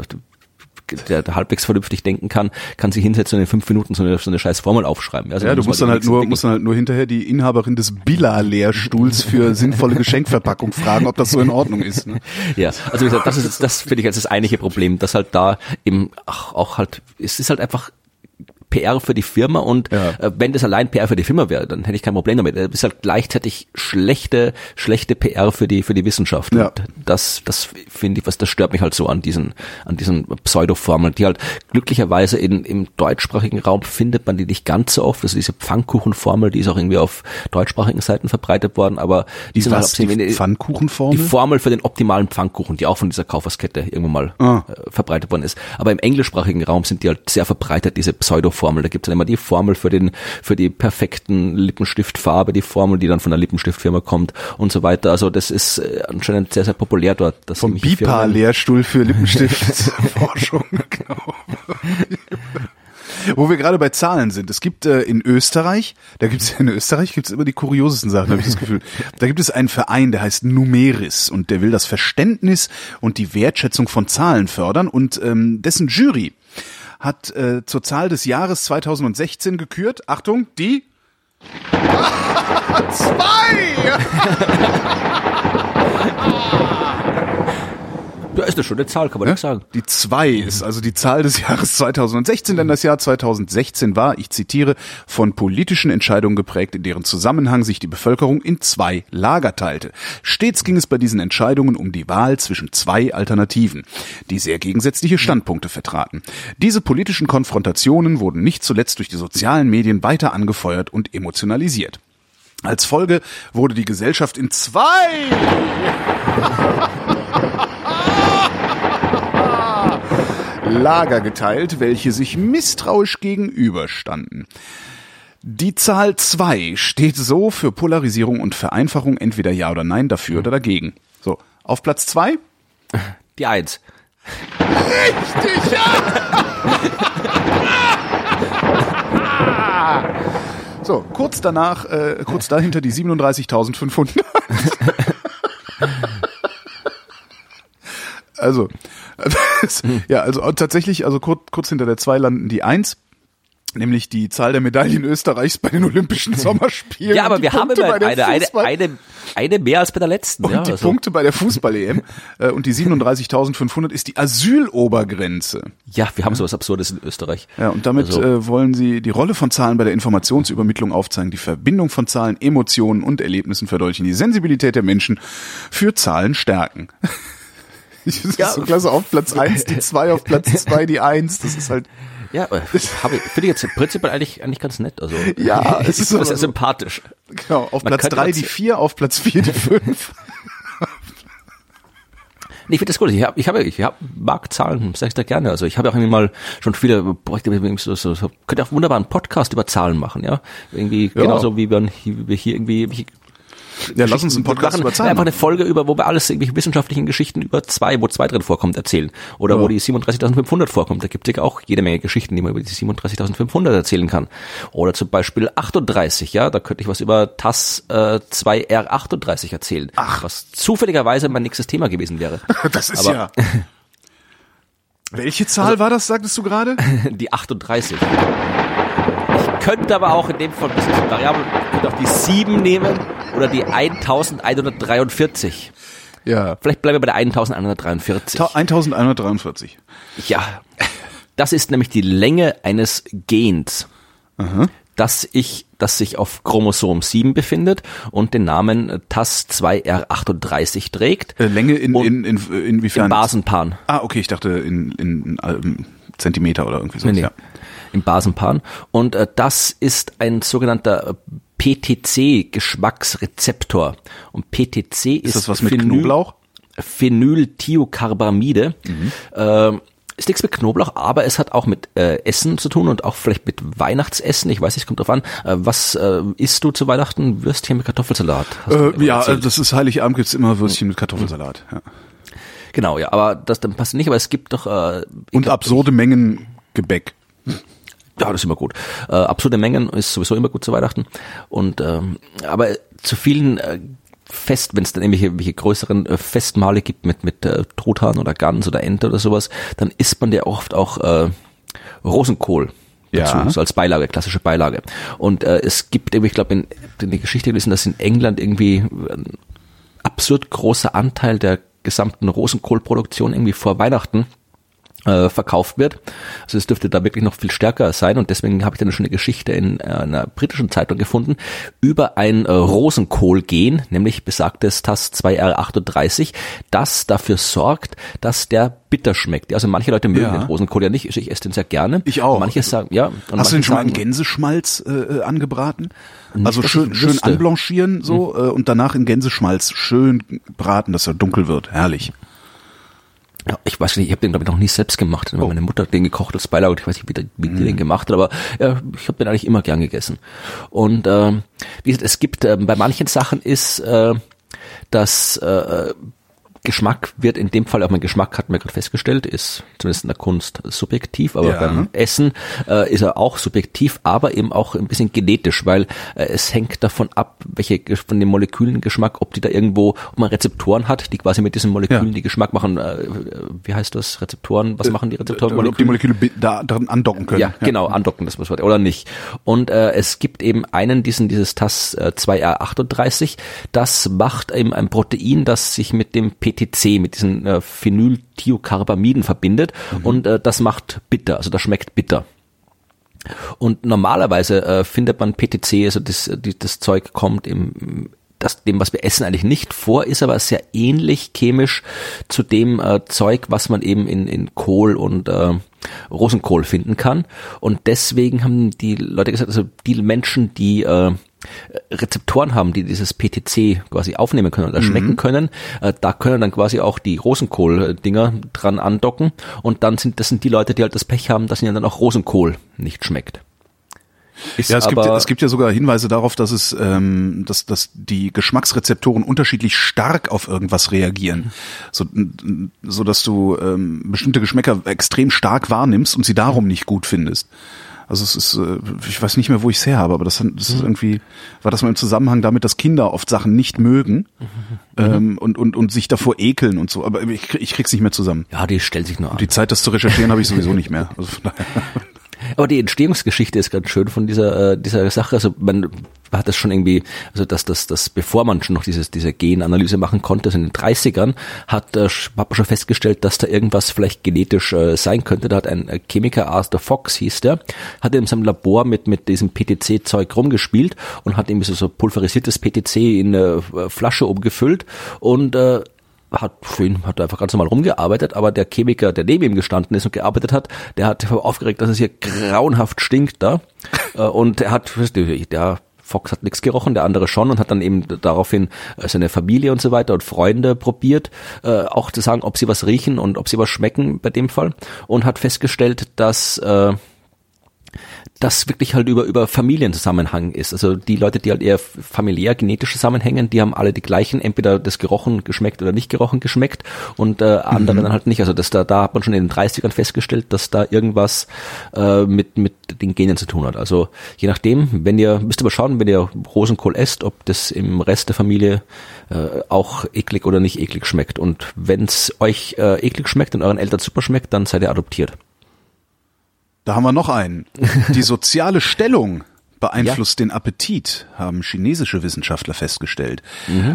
der, der halbwegs vernünftig denken kann, kann sich hinsetzen und in fünf Minuten so eine, so eine scheiß Formel aufschreiben. Also Ja, du muss musst dann halt nur, entwickeln. musst dann halt nur hinterher die Inhaberin des Billa-Lehrstuhls für sinnvolle Geschenkverpackung fragen, ob das so in Ordnung ist. Ne? [LAUGHS] Ja, also wie gesagt, das ist das finde ich als das eigentliche Problem, dass halt da eben ach, auch halt es ist halt einfach PR für die Firma und Ja. äh, wenn das allein PR für die Firma wäre, dann hätte ich kein Problem damit. Es ist halt gleichzeitig schlechte schlechte PR für die für die Wissenschaft. Ja. Und das das finde ich, was das stört mich halt so an diesen an diesen Pseudoformeln, die halt glücklicherweise in im deutschsprachigen Raum findet man die nicht ganz so oft. Also diese Pfannkuchenformel, die ist auch irgendwie auf deutschsprachigen Seiten verbreitet worden, aber die, sind halt was, die abgesehen- Pfannkuchenformel? Die Formel für den optimalen Pfannkuchen, die auch von dieser Kaufhauskette irgendwann mal Ah. äh, verbreitet worden ist. Aber im englischsprachigen Raum sind die halt sehr verbreitet, diese Pseudoformel. Da gibt es dann immer die Formel für den, für die perfekten Lippenstiftfarbe, die Formel, die dann von der Lippenstiftfirma kommt und so weiter. Also das ist äh, anscheinend sehr, sehr populär dort. dass Vom BIPA-Lehrstuhl für [LAUGHS] Lippenstiftforschung. genau. Wo wir gerade bei Zahlen sind. Es gibt äh, in Österreich, da gibt es in Österreich gibt's immer die kuriosesten Sachen, habe ich das Gefühl. Da gibt es einen Verein, der heißt Numeris und der will das Verständnis und die Wertschätzung von Zahlen fördern und ähm, dessen Jury hat äh, zur Zahl des Jahres 2016 gekürt. Achtung, die [LAUGHS] zwei. [LAUGHS] [LAUGHS] Ja, ist eine schöne Zahl, kann man Ne? nicht sagen. Die zwei ist also die Zahl des [LAUGHS] Jahres 2016, denn das Jahr 2016 war, ich zitiere, von politischen Entscheidungen geprägt, in deren Zusammenhang sich die Bevölkerung in zwei Lager teilte. Stets ging es bei diesen Entscheidungen um die Wahl zwischen zwei Alternativen, die sehr gegensätzliche Standpunkte vertraten. Diese politischen Konfrontationen wurden nicht zuletzt durch die sozialen Medien weiter angefeuert und emotionalisiert. Als Folge wurde die Gesellschaft in zwei [LAUGHS] [LAUGHS] Lager geteilt, welche sich misstrauisch gegenüberstanden. Die Zahl zwei steht so für Polarisierung und Vereinfachung, entweder ja oder nein, dafür oder dagegen. So, auf Platz zwei Die Eins. [LAUGHS] So, kurz danach, äh, kurz dahinter die 37.500. [LAUGHS] also, [LAUGHS] ja, also tatsächlich, also kurz, kurz hinter der 2 landen die 1. Nämlich die Zahl der Medaillen Österreichs bei den Olympischen [LAUGHS] Sommerspielen. Ja, aber wir haben Punkte der eine, eine, eine, eine mehr als bei der letzten. und ja, die also. Punkte bei der Fußball-EM äh, und die 37.500 ist die Asylobergrenze. Ja, wir haben sowas Absurdes in Österreich. Ja, und damit Also- äh, wollen sie die Rolle von Zahlen bei der Informationsübermittlung aufzeigen, die Verbindung von Zahlen, Emotionen und Erlebnissen verdeutlichen, die Sensibilität der Menschen für Zahlen stärken. Das ist Ja. so klasse, auf Platz [LAUGHS] eins die zwei, auf Platz zwei die eins das ist halt, Ja, [LAUGHS] habe ich- finde ich jetzt prinzipiell eigentlich, eigentlich ganz nett. Also Ja, [LAUGHS] es ist sehr aber so. sympathisch. genau, auf Man Platz könnte drei das- die vier, auf Platz vier die fünf. Nee, ich finde das gut. Ich habe, ich habe, ich hab, mag Zahlen, sag ich da gerne. Also ich habe auch irgendwie mal schon viele Projekte, so, so, so, könnte auch wunderbar einen Podcast über Zahlen machen, ja. Irgendwie Ja. genauso wie wir, hier irgendwie wie Ja, lass uns einen wir Podcast machen über Zahlen Einfach eine. Folge über, wo wir alles irgendwelche wissenschaftlichen Geschichten über zwei, wo zwei drin vorkommt, erzählen. Oder wo die 37.500 vorkommt. Da gibt es ja auch jede Menge Geschichten, die man über die 37.500 erzählen kann. Oder zum Beispiel 38, ja, da könnte ich was über TAS äh, 2R38 erzählen. Ach. Was zufälligerweise mein nächstes Thema gewesen wäre. [LAUGHS] Das ist Aber- ja. Welche Zahl war das, sagtest du gerade? [LAUGHS] die 38. Könnte aber auch in dem Fall, das ist variabel, könnte auch die 7 nehmen oder die 1143. Ja. Vielleicht bleiben wir bei der 1143. Ta- 1143. Ja, das ist nämlich die Länge eines Gens, das ich, das sich auf Chromosom 7 befindet und den Namen TAS2R38 trägt. Äh, Länge in, in, in, inwiefern? Im Basenpan. Ah, okay, ich dachte in, in, in Zentimeter oder irgendwie so. Nee, nee, Ja. Im Basenpan. Und äh, das ist ein sogenannter PTC-Geschmacksrezeptor. Und PTC ist, Ist das was mit Phenyl- Knoblauch? Phenylthiocarbamide. Mhm. Ähm, ist nichts mit Knoblauch, aber es hat auch mit äh, Essen zu tun und auch vielleicht mit Weihnachtsessen. Ich weiß nicht, es kommt drauf an. Äh, was äh, isst du zu Weihnachten? Würstchen mit Kartoffelsalat? Äh, ja, erzählt. das ist Heiligabend gibt's immer Würstchen mit Kartoffelsalat. Ja. genau, ja, aber das dann passt nicht, aber es gibt doch äh, Und absurde Mengen Gebäck. Ja, das ist immer gut. Äh, absurde Mengen ist sowieso immer gut zu Weihnachten. Und ähm, aber zu vielen äh, Fest, wenn es dann irgendwelche, irgendwelche größeren äh, Festmale gibt mit mit äh, Truthahn oder Gans oder Ente oder sowas, dann isst man ja oft auch äh, Rosenkohl dazu, Ja. so als Beilage, klassische Beilage. Und äh, es gibt irgendwie, ich glaube, in, in der Geschichte gelesen, dass in England irgendwie ein absurd großer Anteil der gesamten Rosenkohlproduktion irgendwie vor Weihnachten äh, verkauft wird. Also es dürfte da wirklich noch viel stärker sein und deswegen habe ich dann schon eine Geschichte in äh, einer britischen Zeitung gefunden über ein äh, Rosenkohlgen, nämlich besagtes TAS 2R38, das dafür sorgt, dass der bitter schmeckt. Also manche Leute mögen Ja. den Rosenkohl ja nicht, also ich esse den sehr gerne. Ich auch. Manche sagen, ja. Hast du den schon mal in Gänseschmalz äh, äh, angebraten? also dass schön, schön. Hm. anblanchieren so äh, und danach in Gänseschmalz schön braten, dass er dunkel wird. Herrlich. Ja, ich weiß nicht, ich habe den glaube ich noch nie selbst gemacht. Oh. Meine Mutter hat den gekocht als Beilage. Ich weiß nicht, wie, der, wie Mhm. die den gemacht hat, aber ja, ich habe den eigentlich immer gern gegessen. Und ähm, wie gesagt, es gibt ähm, bei manchen Sachen ist äh, das äh, Geschmack wird in dem Fall, auch mein Geschmack hat man gerade festgestellt, ist zumindest in der Kunst subjektiv, aber Ja. beim Essen äh, ist er auch subjektiv, aber eben auch ein bisschen genetisch, weil äh, es hängt davon ab, welche von dem Molekülengeschmack, ob die da irgendwo, ob man Rezeptoren hat, die quasi mit diesen Molekülen Ja. die Geschmack machen. Äh, wie heißt das? Rezeptoren? Was machen die Rezeptoren? Oder ob die Moleküle da dran andocken können. Ja, genau, andocken, das Wort, oder nicht. Und äh, es gibt eben einen, diesen, dieses TAS äh, 2R38, das macht eben ein Protein, das sich mit dem PTC, mit diesen äh, Phenylthiocarbamiden verbindet und äh, das macht bitter, also das schmeckt bitter. Und normalerweise äh, findet man PTC, also das, die, das Zeug kommt im das, dem, was wir essen, eigentlich nicht vor, ist aber sehr ähnlich chemisch zu dem äh, Zeug, was man eben in, in Kohl und äh, Rosenkohl finden kann. Und deswegen haben die Leute gesagt, also die Menschen, die äh, Rezeptoren haben, die dieses PTC quasi aufnehmen können oder schmecken können, äh, da können dann quasi auch die Rosenkohl-Dinger dran andocken. Und dann sind das sind die Leute, die halt das Pech haben, dass ihnen dann auch Rosenkohl nicht schmeckt. Ist Ja, es gibt, es gibt ja sogar Hinweise darauf, dass es, ähm, dass, dass die Geschmacksrezeptoren unterschiedlich stark auf irgendwas reagieren, so, so dass du ähm, bestimmte Geschmäcker extrem stark wahrnimmst und sie darum nicht gut findest. Also es ist, äh, ich weiß nicht mehr, wo ich es her habe, aber das, das ist irgendwie, war das mal im Zusammenhang damit, dass Kinder oft Sachen nicht mögen [LAUGHS] ähm, und, und, und sich davor ekeln und so. Aber ich, ich krieg's nicht mehr zusammen. ja, die stellt sich nur an. Die Zeit, das zu recherchieren, habe ich sowieso nicht mehr. Also. [LAUGHS] Aber die Entstehungsgeschichte ist ganz schön von dieser äh, dieser Sache. Also man hat das schon irgendwie, also dass das, das bevor man schon noch dieses diese Genanalyse machen konnte, also in den 30ern, hat, äh, man schon festgestellt, dass da irgendwas vielleicht genetisch äh, sein könnte. Da hat ein äh, Chemiker Arthur Fox hieß der, hat in seinem Labor mit mit diesem PTC-Zeug rumgespielt und hat irgendwie so, so pulverisiertes PTC in eine äh, Flasche umgefüllt und äh, hat für ihn hat einfach ganz normal rumgearbeitet, aber der Chemiker, der neben ihm gestanden ist und gearbeitet hat, der hat aufgeregt, dass es hier grauenhaft stinkt da. [LAUGHS] Äh, und er hat, der Fox hat nichts gerochen, der andere schon und hat dann eben daraufhin äh, seine Familie und so weiter und Freunde probiert, äh, auch zu sagen, ob sie was riechen und ob sie was schmecken bei dem Fall und hat festgestellt, dass äh, das wirklich halt über, über Familienzusammenhang ist. Also die Leute, die halt eher familiär genetisch zusammenhängen, die haben alle die gleichen, entweder das gerochen, geschmeckt oder nicht gerochen, geschmeckt und äh, andere dann halt nicht. Also das da, da hat man schon in den 30ern festgestellt, dass da irgendwas äh, mit, mit den Genen zu tun hat. Also je nachdem, wenn ihr, müsst ihr mal schauen, wenn ihr Rosenkohl esst, ob das im Rest der Familie äh, auch eklig oder nicht eklig schmeckt. Und wenn es euch äh, eklig schmeckt und euren Eltern super schmeckt, dann seid ihr adoptiert. Da haben wir noch einen. [LAUGHS] Die soziale Stellung beeinflusst den Appetit, haben chinesische Wissenschaftler festgestellt.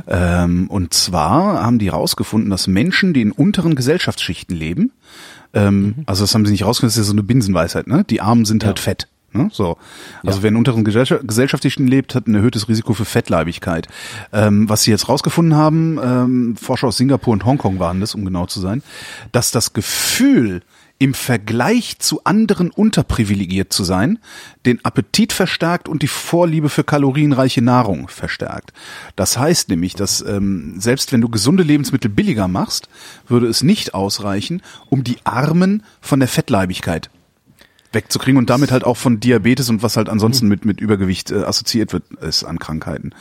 Ähm, und zwar haben die herausgefunden, dass Menschen, die in unteren Gesellschaftsschichten leben, ähm, also das haben sie nicht rausgefunden, das ist ja so eine Binsenweisheit, ne? Die Armen sind halt fett. Ne? So. Also wer in unteren Gesellschaft, Gesellschaftsschichten lebt, hat ein erhöhtes Risiko für Fettleibigkeit. Ähm, was sie jetzt rausgefunden haben, ähm, Forscher aus Singapur und Hongkong waren das, um genau zu sein, dass das Gefühl, im Vergleich zu anderen unterprivilegiert zu sein, den Appetit verstärkt und die Vorliebe für kalorienreiche Nahrung verstärkt. Das heißt nämlich, dass ähm, selbst wenn du gesunde Lebensmittel billiger machst, würde es nicht ausreichen, um die Armen von der Fettleibigkeit wegzukriegen und damit halt auch von Diabetes und was halt ansonsten mit, mit Übergewicht äh, assoziiert wird ist an Krankheiten.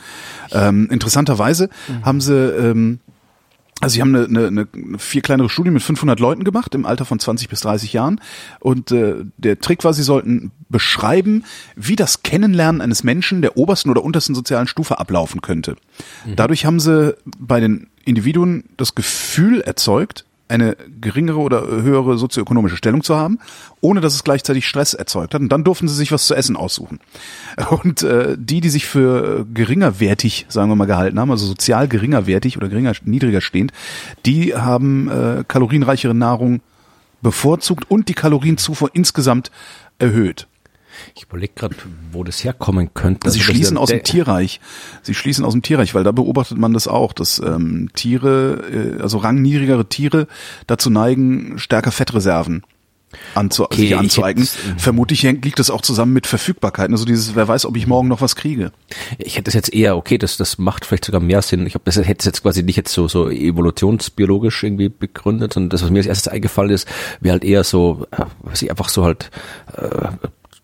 Ähm, interessanterweise haben sie ähm, Also sie haben eine, eine, eine viel kleinere Studie mit 500 Leuten gemacht im Alter von 20 bis 30 Jahren und äh, der Trick war, sie sollten beschreiben, wie das Kennenlernen eines Menschen der obersten oder untersten sozialen Stufe ablaufen könnte. Dadurch haben sie bei den Individuen das Gefühl erzeugt, eine geringere oder höhere sozioökonomische Stellung zu haben, ohne dass es gleichzeitig Stress erzeugt hat. Und dann durften sie sich was zu essen aussuchen. [LAUGHS] Und äh, die, die sich für geringerwertig, sagen wir mal, gehalten haben, also sozial geringerwertig oder geringer, niedriger stehend, die haben äh, kalorienreichere Nahrung bevorzugt und die Kalorienzufuhr insgesamt erhöht. Ich überlege gerade, wo das herkommen könnte. Sie Also, schließen aus dem Tierreich. Sie schließen aus dem Tierreich, weil da beobachtet man das auch, dass ähm, Tiere, äh, also rangniedrigere Tiere dazu neigen, stärker Fettreserven anzu Okay, sich ich anzueignen. ähm, Vermutlich liegt das auch zusammen mit Verfügbarkeiten. Also dieses, wer weiß, ob ich morgen noch was kriege. Ich hätte das jetzt eher, okay, das, das macht vielleicht sogar mehr Sinn. Ich habe das hätte es jetzt quasi nicht jetzt so, so evolutionsbiologisch irgendwie begründet, sondern das, was mir als erstes eingefallen ist, wäre halt eher so, äh, weiß ich, einfach so halt, äh,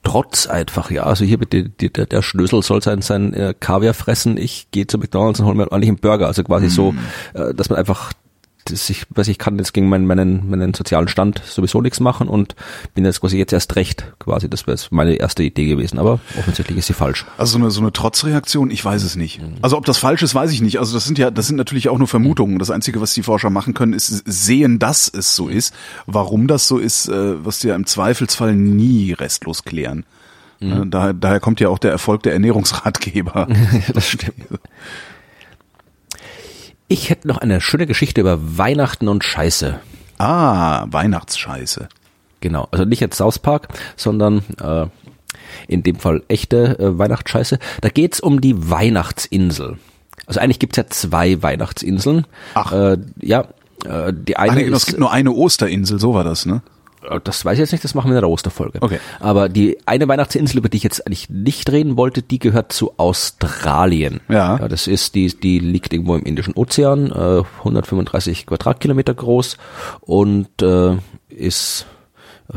Trotz einfach, ja. Also hier bitte, die, der, der Schnösel soll sein, sein äh, Kaviar fressen, ich gehe zu McDonalds und hol mir ordentlich einen Burger. Also quasi so, äh, dass man einfach das ich weiß ich kann jetzt gegen meinen, meinen, meinen sozialen Stand sowieso nichts machen und bin jetzt quasi jetzt erst recht quasi. Das wäre jetzt meine erste Idee gewesen, aber offensichtlich ist sie falsch. Also so eine, so eine Trotzreaktion, ich weiß es nicht. Also ob das falsch ist, weiß ich nicht. Also das sind ja, das sind natürlich auch nur Vermutungen. Das Einzige, was die Forscher machen können, ist sehen, dass es so ist. Warum das so ist, äh, was die ja im Zweifelsfall nie restlos klären. Mhm. Äh, Daher, daher kommt ja auch der Erfolg der Ernährungsratgeber. [LAUGHS] das stimmt. [LAUGHS] Ich hätte noch eine schöne Geschichte über Weihnachten und Scheiße. ah, Weihnachtsscheiße. Genau, also nicht jetzt South Park, sondern äh, in dem Fall echte äh, Weihnachtsscheiße. Da geht's um die Weihnachtsinsel. Also eigentlich gibt's ja zwei Weihnachtsinseln. Ach. Äh, ja, äh, die eine Ah, nee, genau, ist, es gibt nur eine Osterinsel, so war das, ne? Äh, Das weiß ich jetzt nicht, das machen wir in der Osterfolge. Okay. Aber die eine Weihnachtsinsel, über die ich jetzt eigentlich nicht reden wollte, die gehört zu Australien. Ja. ja das ist, die, die liegt irgendwo im Indischen Ozean, äh, 135 Quadratkilometer groß und äh, ist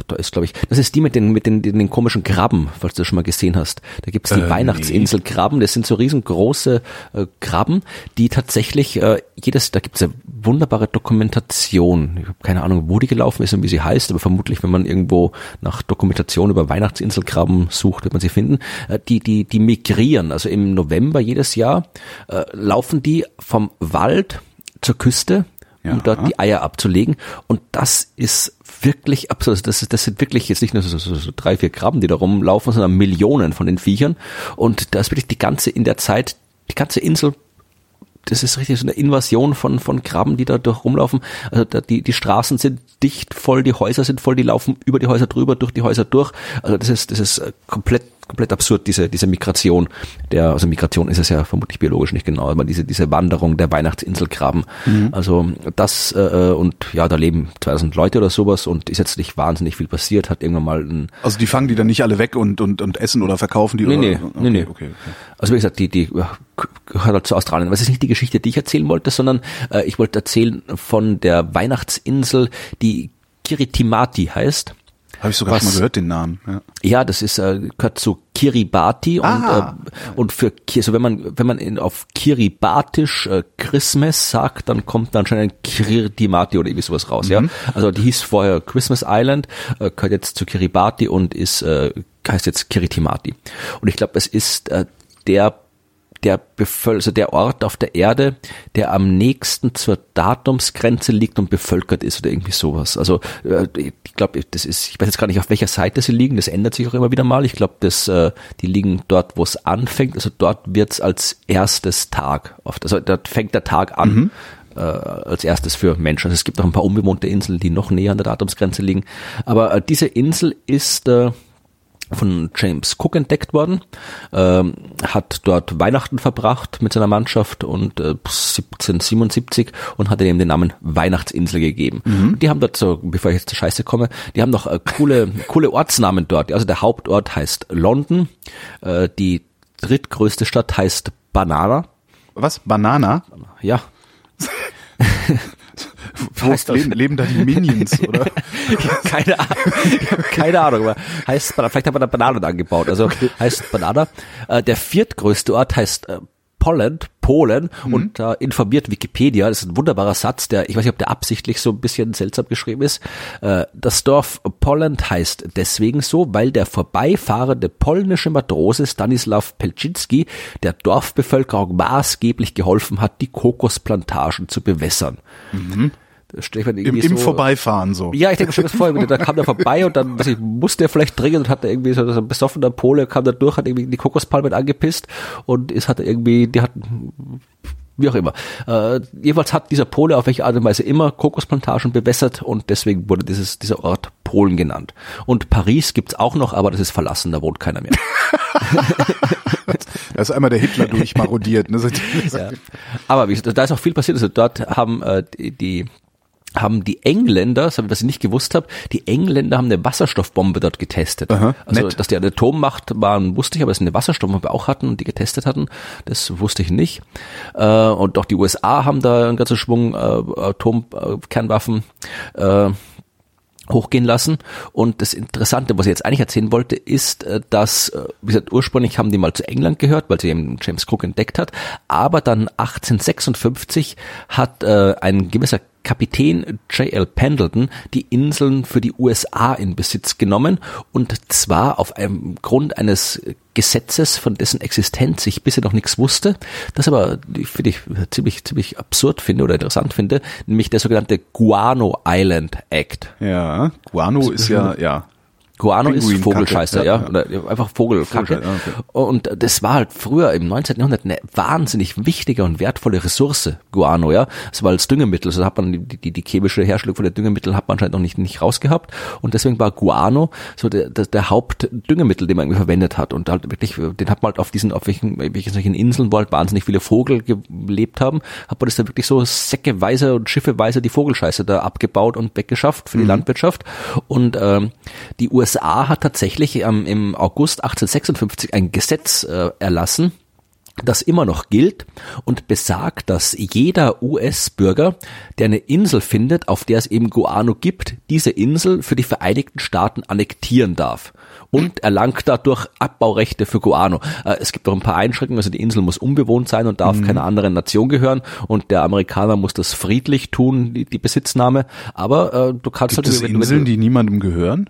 da ist, glaube ich, das ist die mit den, mit den, den, den komischen Krabben, falls du das schon mal gesehen hast. Da gibt's die Äh, Weihnachtsinsel Krabben, das sind so riesengroße äh, Krabben, die tatsächlich äh, jedes, da gibt's eine wunderbare Dokumentation. Ich habe keine Ahnung, wo die gelaufen ist und wie sie heißt, aber vermutlich, wenn man irgendwo nach Dokumentation über Weihnachtsinselkrabben sucht, wird man sie finden. Äh, die, die, die migrieren, also im November jedes Jahr äh, laufen die vom Wald zur Küste um Ja. dort die Eier abzulegen. Und das ist wirklich absurd. Das, das sind wirklich jetzt nicht nur so, so, so drei, vier Krabben, die da rumlaufen, sondern Millionen von den Viechern. Und da ist wirklich die ganze, in der Zeit, die ganze Insel das ist richtig so eine Invasion von, von Krabben, die da durch rumlaufen. Also da, die, die Straßen sind dicht voll, die Häuser sind voll, die laufen über die Häuser drüber, durch die Häuser durch. Also das ist, das ist äh, komplett, komplett absurd, diese, diese Migration. Der, also Migration ist es ja vermutlich biologisch nicht genau, aber diese, diese Wanderung der Weihnachtsinselkrabben. Also das, äh, und ja, da leben 2000 Leute oder sowas und ist jetzt nicht wahnsinnig viel passiert, hat irgendwann mal ein, Also die fangen die dann nicht alle weg und, und, und essen oder verkaufen die? Nee, oder? nee, okay, nee, nee. Okay, okay. Also wie gesagt, die, die gehört halt zu Australien. Es ist nicht die Geschichte, die ich erzählen wollte, sondern äh, ich wollte erzählen von der Weihachtsinsel, die Kiritimati heißt. Habe ich sogar Was- schon mal gehört, den Namen. Ja. Ja, das ist äh, gehört zu Kiribati und Ah. äh, und für also wenn man wenn man in, auf Kiribatisch äh, Christmas sagt, dann kommt dann schon ein Kiritimati oder irgendwie sowas raus, ja. Also die hieß vorher Christmas Island, äh, gehört jetzt zu Kiribati und ist äh, heißt jetzt Kiritimati. Und ich glaube, es ist äh, der der Bevöl also der Ort auf der Erde, der am nächsten zur Datumsgrenze liegt und bevölkert ist oder irgendwie sowas. Also äh, ich glaube, das ist, ich weiß jetzt gar nicht, auf welcher Seite sie liegen, das ändert sich auch immer wieder mal. Ich glaube, dass äh, die liegen dort, wo es anfängt. Also dort wird's als erstes Tag oft. Also dort fängt der Tag an. Äh, als erstes für Menschen. Also es gibt auch ein paar unbewohnte Inseln, die noch näher an der Datumsgrenze liegen. Aber diese Insel ist äh, von James Cook entdeckt worden, ähm, hat dort Weihnachten verbracht mit seiner Mannschaft und äh, 1777 und hat ihm den Namen Weihnachtsinsel gegeben. Und Die haben dort so, bevor ich jetzt zur Scheiße komme, die haben noch äh, coole, [LAUGHS] coole Ortsnamen dort. Also der Hauptort heißt London, äh, die drittgrößte Stadt heißt Banana. Was? Banana? Ja, [LAUGHS] heißt das? leben, leben da die Minions, [LAUGHS] oder? Ich hab keine Ahnung. Ich hab keine Ahnung, aber heißt, vielleicht hat man da Bananen angebaut. Also heißt Banana. Äh, der viertgrößte Ort heißt äh, Poland, Polen und da informiert Wikipedia, das ist ein wunderbarer Satz, der, ich weiß nicht, ob der absichtlich so ein bisschen seltsam geschrieben ist, äh, das Dorf Poland heißt deswegen so, weil der vorbeifahrende polnische Matrose Stanislaw Pelczynski der Dorfbevölkerung maßgeblich geholfen hat, die Kokosplantagen zu bewässern. Mir Im, Im so, Vorbeifahren so. ja, ich denke schon das vorher, da kam der vorbei und dann ich, musste er vielleicht dringend und hat er irgendwie so so ein besoffener Pole, kam da durch, hat irgendwie die Kokospalmen angepisst und ist hat irgendwie, die hatten wie auch immer. Äh, jeweils hat dieser Pole auf welche Art und Weise immer Kokosplantagen bewässert und deswegen wurde dieses, dieser Ort Polen genannt. Und Paris gibt's auch noch, aber das ist verlassen, da wohnt keiner mehr. [LAUGHS] [LAUGHS] Da ist einmal der Hitler durchmarodiert. Ne? [LAUGHS] Ja. Aber wie da ist auch viel passiert. Also dort haben äh, die, die haben die Engländer, was ich nicht gewusst habe, die Engländer haben eine Wasserstoffbombe dort getestet. Aha, also nett. dass die eine Atommacht waren, wusste ich, aber dass sie eine Wasserstoffbombe auch hatten und die getestet hatten, das wusste ich nicht. Äh, und auch die USA haben da einen ganzen Schwung äh, Atomkernwaffen äh, hochgehen lassen. Und das Interessante, was ich jetzt eigentlich erzählen wollte, ist, dass, wie gesagt, ursprünglich haben die mal zu England gehört, weil sie eben James Cook entdeckt hat. Aber dann 1856 hat äh, ein gewisser Kapitän J.L. Pendleton die Inseln für die USA in Besitz genommen und zwar auf einem Grund eines Gesetzes, von dessen Existenz ich bisher noch nichts wusste, das aber finde ich ziemlich ziemlich absurd finde oder interessant finde, nämlich der sogenannte Guano Island Act. Ja, Guano ist ja, ja. Guano ist Pinguinkacke, Vogelscheiße, ja, ja, oder einfach Vogelkacke. Vogelscheiße, ja, okay. Und das war halt früher im 19. Jahrhundert eine wahnsinnig wichtige und wertvolle Ressource, Guano, ja. Es war als Düngemittel, also hat man die, die, die chemische Herstellung von den Düngemitteln hat man anscheinend noch nicht, nicht rausgehabt. Und deswegen war Guano so der, der, der Hauptdüngemittel, den man irgendwie verwendet hat. Und halt wirklich, den hat man halt auf diesen, auf welchen, welchen solchen Inseln, wo halt wahnsinnig viele Vogel gelebt haben, hat man das da wirklich so säckeweise und schiffeweise die Vogelscheiße da abgebaut und weggeschafft für die Landwirtschaft. Und ähm, die USA hat tatsächlich ähm, im August 1856 ein Gesetz äh, erlassen, das immer noch gilt und besagt, dass jeder US-Bürger, der eine Insel findet, auf der es eben Guano gibt, diese Insel für die Vereinigten Staaten annektieren darf und erlangt dadurch Abbaurechte für Guano. Äh, Es gibt auch ein paar Einschränkungen, also die Insel muss unbewohnt sein und darf keiner anderen Nation gehören und der Amerikaner muss das friedlich tun, die, die Besitznahme, aber äh, du kannst Gibt halt es Inseln, du- die niemandem gehören?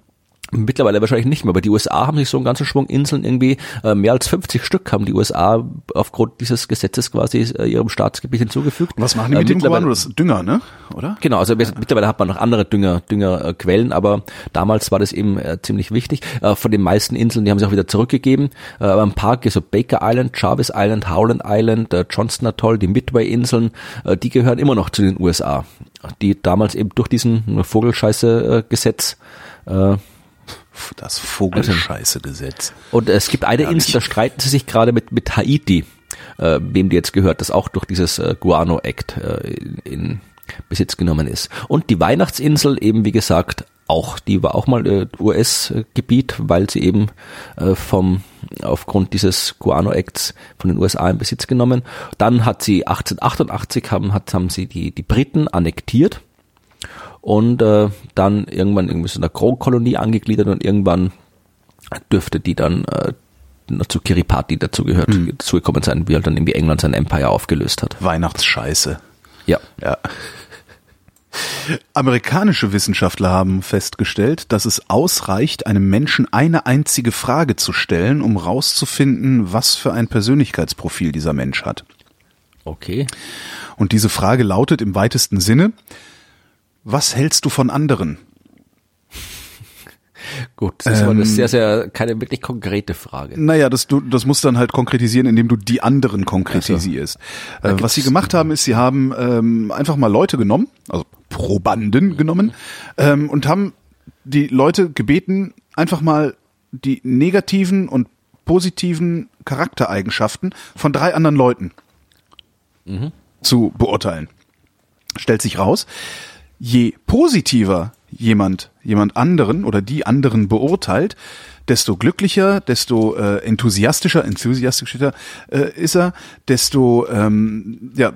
Mittlerweile wahrscheinlich nicht mehr, aber die USA haben sich so einen ganzen Schwung Inseln irgendwie, äh, mehr als 50 Stück haben die USA aufgrund dieses Gesetzes quasi äh, ihrem Staatsgebiet hinzugefügt. Was machen die Äh, mit dem mittlerweile- Guano? Das Dünger, ne? Oder? Genau, also wir- mittlerweile hat man noch andere Dünger, Düngerquellen, äh, aber damals war das eben äh, ziemlich wichtig. Äh, von den meisten Inseln, die haben sich auch wieder zurückgegeben. Äh, aber ein paar, so Baker Island, Jarvis Island, Howland Island, äh, Johnston Atoll, die Midway-Inseln, äh, die gehören immer noch zu den USA, die damals eben durch diesen Vogelscheiße-Gesetz äh, Das Vogelscheiße-Gesetz. Und es gibt eine Herrlich. Insel, da streiten sie sich gerade mit, mit Haiti, äh, wem die jetzt gehört, das auch durch dieses äh, Guano Act äh, in, in Besitz genommen ist. Und die Weihnachtsinsel eben, wie gesagt, auch, die war auch mal äh, US-Gebiet, weil sie eben äh, vom aufgrund dieses Guano Acts von den USA in Besitz genommen. Dann hat sie 1888 haben, hat, haben sie die, die Briten annektiert und äh, dann irgendwann irgendwie so einer Kronkolonie angegliedert und irgendwann dürfte die dann äh, zu Kiribati dazugehört, dazugekommen sein, wie halt dann irgendwie England sein Empire aufgelöst hat. Weihnachtsscheiße. Ja. Ja. Amerikanische Wissenschaftler haben festgestellt, dass es ausreicht, einem Menschen eine einzige Frage zu stellen, um rauszufinden, was für ein Persönlichkeitsprofil dieser Mensch hat. Okay. Und diese Frage lautet im weitesten Sinne, was hältst du von anderen? [LAUGHS] Gut, das ist Ähm, sehr, sehr, keine wirklich konkrete Frage. Naja, das, du, das musst dann halt konkretisieren, indem du die anderen konkretisierst. Äh, was sie gemacht haben, ist, sie haben ähm, einfach mal Leute genommen, also Probanden genommen, ähm, und haben die Leute gebeten, einfach mal die negativen und positiven Charaktereigenschaften von drei anderen Leuten zu beurteilen. Stellt sich raus, je positiver jemand jemand anderen oder die anderen beurteilt, desto glücklicher, desto äh, enthusiastischer, enthusiastischer äh, ist er, desto ähm, ja,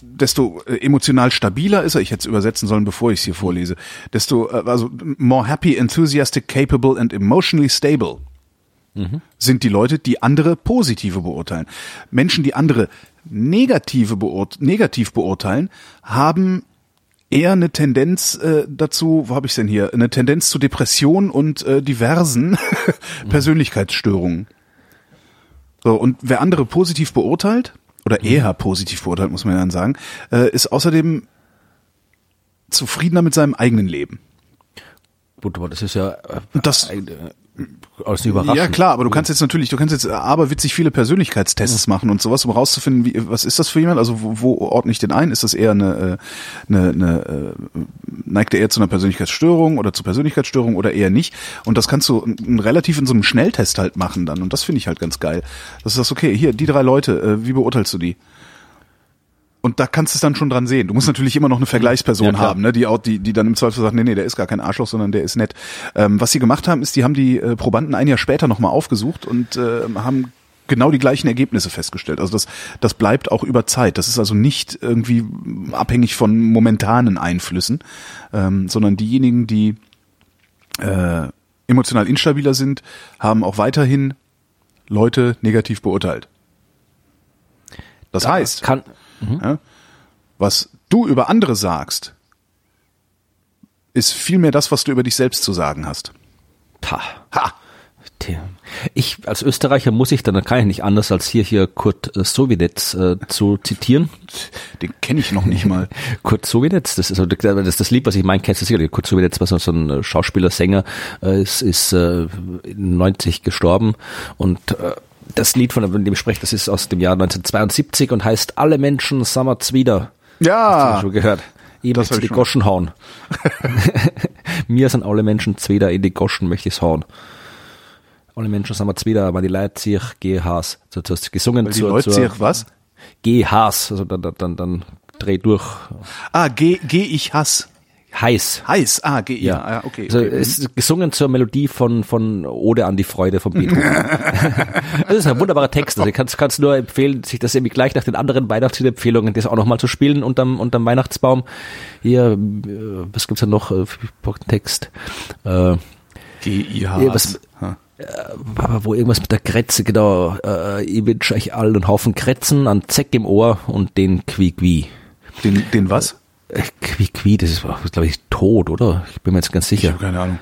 desto äh, emotional stabiler ist er. Ich hätte es übersetzen sollen, bevor ich es hier vorlese. Desto äh, also more happy, enthusiastic, capable and emotionally stable. sind die Leute, die andere positive beurteilen. Menschen, die andere negative beurt negativ beurteilen, haben eher eine Tendenz äh, dazu, wo habe ich denn hier? Eine Tendenz zu Depression und äh, diversen [LAUGHS] Persönlichkeitsstörungen. So, und wer andere positiv beurteilt, oder eher positiv beurteilt, muss man ja dann sagen, äh, ist außerdem zufriedener mit seinem eigenen Leben. Gut, aber das ist ja äh, das- äh, aus Überraschung. Ja klar, aber du kannst jetzt natürlich, du kannst jetzt aberwitzig viele Persönlichkeitstests machen und sowas, um rauszufinden, wie, was ist das für jemand? Also wo, wo ordne ich den ein? Ist das eher eine, äh, eine, eine äh, neigt er eher zu einer Persönlichkeitsstörung oder zu Persönlichkeitsstörung oder eher nicht? Und das kannst du relativ in so einem Schnelltest halt machen dann. Und das finde ich halt ganz geil. Das ist das okay. Hier die drei Leute, äh, wie beurteilst du die? Und da kannst du es dann schon dran sehen. Du musst natürlich immer noch eine Vergleichsperson Ja, haben, ne, die auch, die, die dann im Zweifel sagt, nee, nee, der ist gar kein Arschloch, sondern der ist nett. Ähm, was sie gemacht haben, ist, die haben die äh, Probanden ein Jahr später nochmal aufgesucht und äh, haben genau die gleichen Ergebnisse festgestellt. Also das, das bleibt auch über Zeit. Das ist also nicht irgendwie abhängig von momentanen Einflüssen, ähm, sondern diejenigen, die äh, emotional instabiler sind, haben auch weiterhin Leute negativ beurteilt. Das heißt, kann ja, was du über andere sagst, ist vielmehr das, was du über dich selbst zu sagen hast. Ha! Tja. Ich als Österreicher muss ich dann, dann kann ich nicht anders als hier hier Kurt äh, Sowinetz äh, zu zitieren. Den kenne ich noch nicht mal. [LAUGHS] Kurt Sowinetz, das ist also das, das Lied, was ich meine, kennst du sicherlich. Kurt Sowinetz war so, so ein äh, Schauspieler, Sänger, äh, ist, ist äh, 90 gestorben und äh, das Lied, von dem ich spreche, das ist aus dem Jahr 1972 und heißt Alle Menschen sammert's wieder. Hast du Ja, schon gehört? Ich das möchte die ich schon. Goschen hauen. [LAUGHS] Mir sind alle Menschen zwider, in die Goschen möchte ich's hauen. Alle Menschen sind wir zwider, aber die Leute sich GHs. So, du hast gesungen Weil die zur, Leute zur sich was? GHs, also dann, dann, dann, dann dreh durch. Ah, geh, geh ich Hass. Heiß. Heiß. Ah, geh ja. Ah, okay. Also okay. es ist gesungen zur Melodie von, von Ode an die Freude von Beethoven. [LAUGHS] das ist ein wunderbarer Text. Also ich kann es nur empfehlen, sich das irgendwie gleich nach den anderen Weihnachtsliedempfehlungen, das auch nochmal zu spielen unterm, unterm Weihnachtsbaum. Hier, äh, was gibt's da noch äh, für Text? Äh, G-I-H. Ja, was- aber wo irgendwas mit der Kretze, genau, äh, ich wünsche euch allen einen Haufen Kretzen, einen Zeck im Ohr und den Quiqui. Den, den was? Äh, Quiqui, das ist, glaube ich, tot, oder? Ich bin mir jetzt ganz Ich sicher. habe keine Ahnung.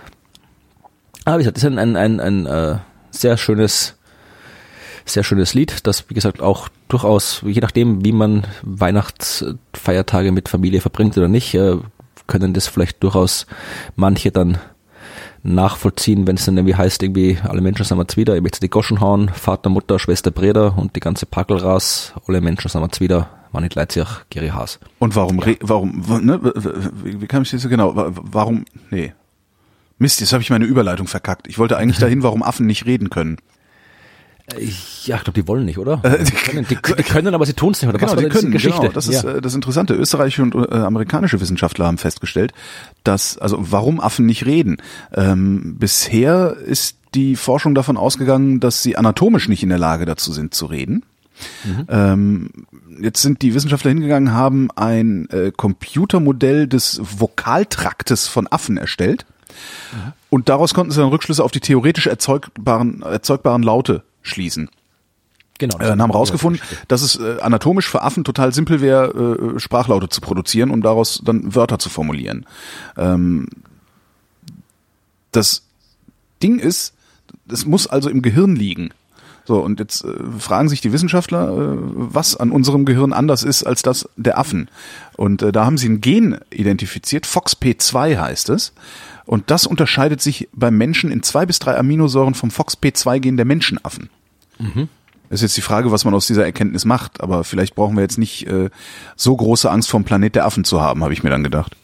Aber wie gesagt, das ist ein, ein, ein, ein äh, sehr schönes, sehr schönes Lied, das, wie gesagt, auch durchaus, je nachdem, wie man Weihnachtsfeiertage mit Familie verbringt oder nicht, äh, können das vielleicht durchaus manche dann nachvollziehen, wenn es dann irgendwie heißt, irgendwie, alle Menschen sind wir wieder, ich möchte die Goschen hauen, Vater, Mutter, Schwester, Brüder und die ganze Packel raus, alle Menschen sind wir wieder, man nicht leid sich, Geri Haas. Und warum, re- warum, ne, wie, wie kam ich das so genau? Wa- Warum, nee. Mist, jetzt habe ich meine Überleitung verkackt. Ich wollte eigentlich [LAUGHS] dahin, warum Affen nicht reden können. Ja, ich glaube, die wollen nicht, oder? Die können, die, die können aber sie tun es nicht, oder Genau, was die denn das können, Geschichte? genau. Das ist ja. äh, das Interessante. Österreichische und äh, amerikanische Wissenschaftler haben festgestellt, dass, also warum Affen nicht reden. Ähm, bisher ist die Forschung davon ausgegangen, dass sie anatomisch nicht in der Lage dazu sind zu reden. Ähm, jetzt sind die Wissenschaftler hingegangen, haben ein äh, Computermodell des Vokaltraktes von Affen erstellt. Und daraus konnten sie dann Rückschlüsse auf die theoretisch erzeugbaren, erzeugbaren Laute schließen genau. äh, und haben rausgefunden, dass es äh, anatomisch für Affen total simpel wäre, äh, Sprachlaute zu produzieren, um daraus dann Wörter zu formulieren. Ähm, das Ding ist, es muss also im Gehirn liegen. So, und jetzt äh, fragen sich die Wissenschaftler, äh, was an unserem Gehirn anders ist als das der Affen. Und äh, da haben sie ein Gen identifiziert, FOXP2 heißt es. Und das unterscheidet sich beim Menschen in zwei bis drei Aminosäuren vom FOXP2-Gen der Menschenaffen. Ist jetzt die Frage, was man aus dieser Erkenntnis macht, aber vielleicht brauchen wir jetzt nicht äh, so große Angst vom Planet der Affen zu haben, habe ich mir dann gedacht.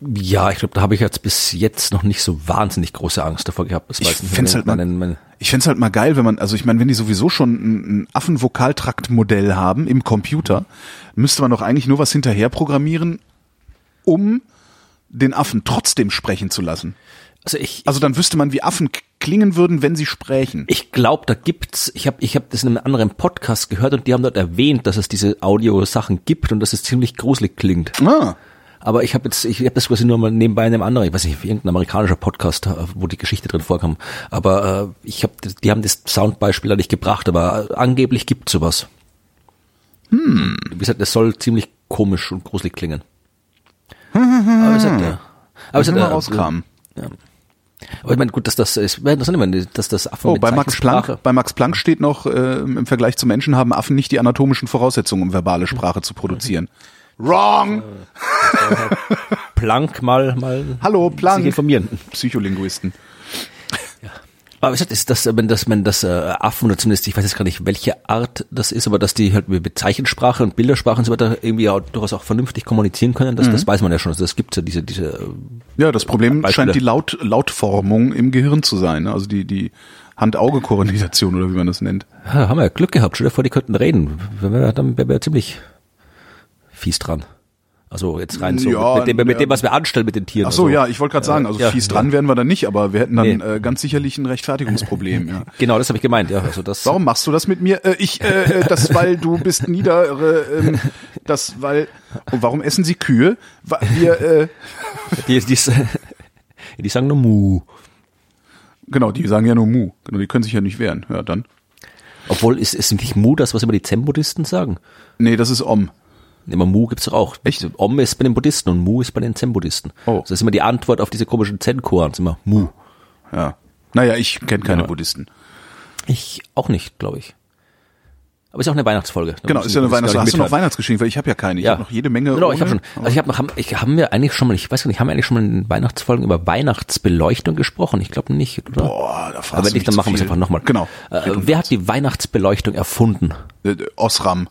Ja, ich glaube, da habe ich jetzt bis jetzt noch nicht so wahnsinnig große Angst davor gehabt. Das Ich find's meine- halt mal- meine- meine- Ich fänd's halt mal geil, wenn man, also ich meine, wenn die sowieso schon ein, ein Affenvokaltraktmodell haben im Computer, müsste man doch eigentlich nur was hinterher programmieren, um den Affen trotzdem sprechen zu lassen. Also ich, Also dann wüsste man, wie Affen klingen würden, wenn sie sprechen. ich glaube, da gibt's, ich habe ich hab das in einem anderen Podcast gehört und die haben dort erwähnt, dass es diese Audio-Sachen gibt und dass es ziemlich gruselig klingt. Ah, Aber ich habe jetzt, ich habe das quasi nur mal nebenbei in einem anderen, ich weiß nicht, irgendein amerikanischer Podcast, äh, wo die Geschichte drin vorkam. Aber äh, ich habe, die haben das Soundbeispiel da nicht gebracht, aber äh, angeblich gibt sowas. Hm. Wie gesagt, es soll ziemlich komisch und gruselig klingen. aber es hat, äh, aber es mal äh, rauskramen. Ja. Aber ich meine, gut, dass das ist, wäre interessant, wenn dass das Affen Oh, bei Max Planck, bei Max Planck steht noch, äh, im Vergleich zu Menschen haben Affen nicht die anatomischen Voraussetzungen, um verbale Sprache zu produzieren. Wrong! [LAUGHS] Planck mal, mal Hallo, Planck. sich informieren. Psycholinguisten. Aber ich ist das, wenn das, wenn das äh, Affen oder zumindest, ich weiß jetzt gar nicht, welche Art das ist, aber dass die halt mit Zeichensprache und Bildersprache und so weiter irgendwie auch durchaus auch vernünftig kommunizieren können, das, das weiß man ja schon. Also das gibt ja diese, diese Ja, das Problem Beispiele. scheint die Laut, Lautformung im Gehirn zu sein, ne? also die, die Hand-Auge-Koordination oder wie man das nennt. ja, haben wir ja Glück gehabt. Stell dir vor, die könnten reden. Dann wären wir ziemlich fies dran. Also jetzt rein so Ja, mit, dem, mit dem, was wir anstellen mit den Tieren. Ach so, also, ja, ich wollte gerade sagen, also ja, fies ja. dran wären wir dann nicht, aber wir hätten dann Nee. äh, ganz sicherlich ein Rechtfertigungsproblem. Ja. [LAUGHS] Genau, das habe ich gemeint. Ja, also das. Warum machst du das mit mir? Äh, ich, äh, äh, das, weil du bist nieder, äh, das, weil, und warum essen sie Kühe? Wir, äh, Die, die, [LAUGHS] die sagen nur Mu. genau, die sagen ja nur Mu. Genau, die können sich ja nicht wehren. Ja, dann. Obwohl, ist, ist nicht Mu das, was immer die Zen-Buddhisten sagen? Nee, das ist Om. Immer Mu gibt's doch auch. Echt? Om ist bei den Buddhisten und Mu ist bei den Zen-Buddhisten. Oh. Das ist immer die Antwort auf diese komischen Zen-Koans, immer Mu. Ja. Naja, ich kenne keine Ja. Buddhisten. Ich auch nicht, glaube ich. Aber ist auch eine Weihnachtsfolge. Da Genau, ist ja eine Weihnachtsfolge. Hast du noch. Weihnachtsgeschenke? Weil ich habe ja keine. Ich Ja. habe noch jede Menge. Genau, ich habe schon, also ich habe noch, haben- ich haben wir eigentlich schon mal, ich weiß gar nicht, haben wir eigentlich schon mal in Weihnachtsfolgen über Weihnachtsbeleuchtung gesprochen? Ich glaube nicht, oder? Boah, da fragst Aber wenn nicht, dann machen wir es einfach nochmal. Genau. Äh, wer hat die Weihnachtsbeleuchtung erfunden? Äh, Osram.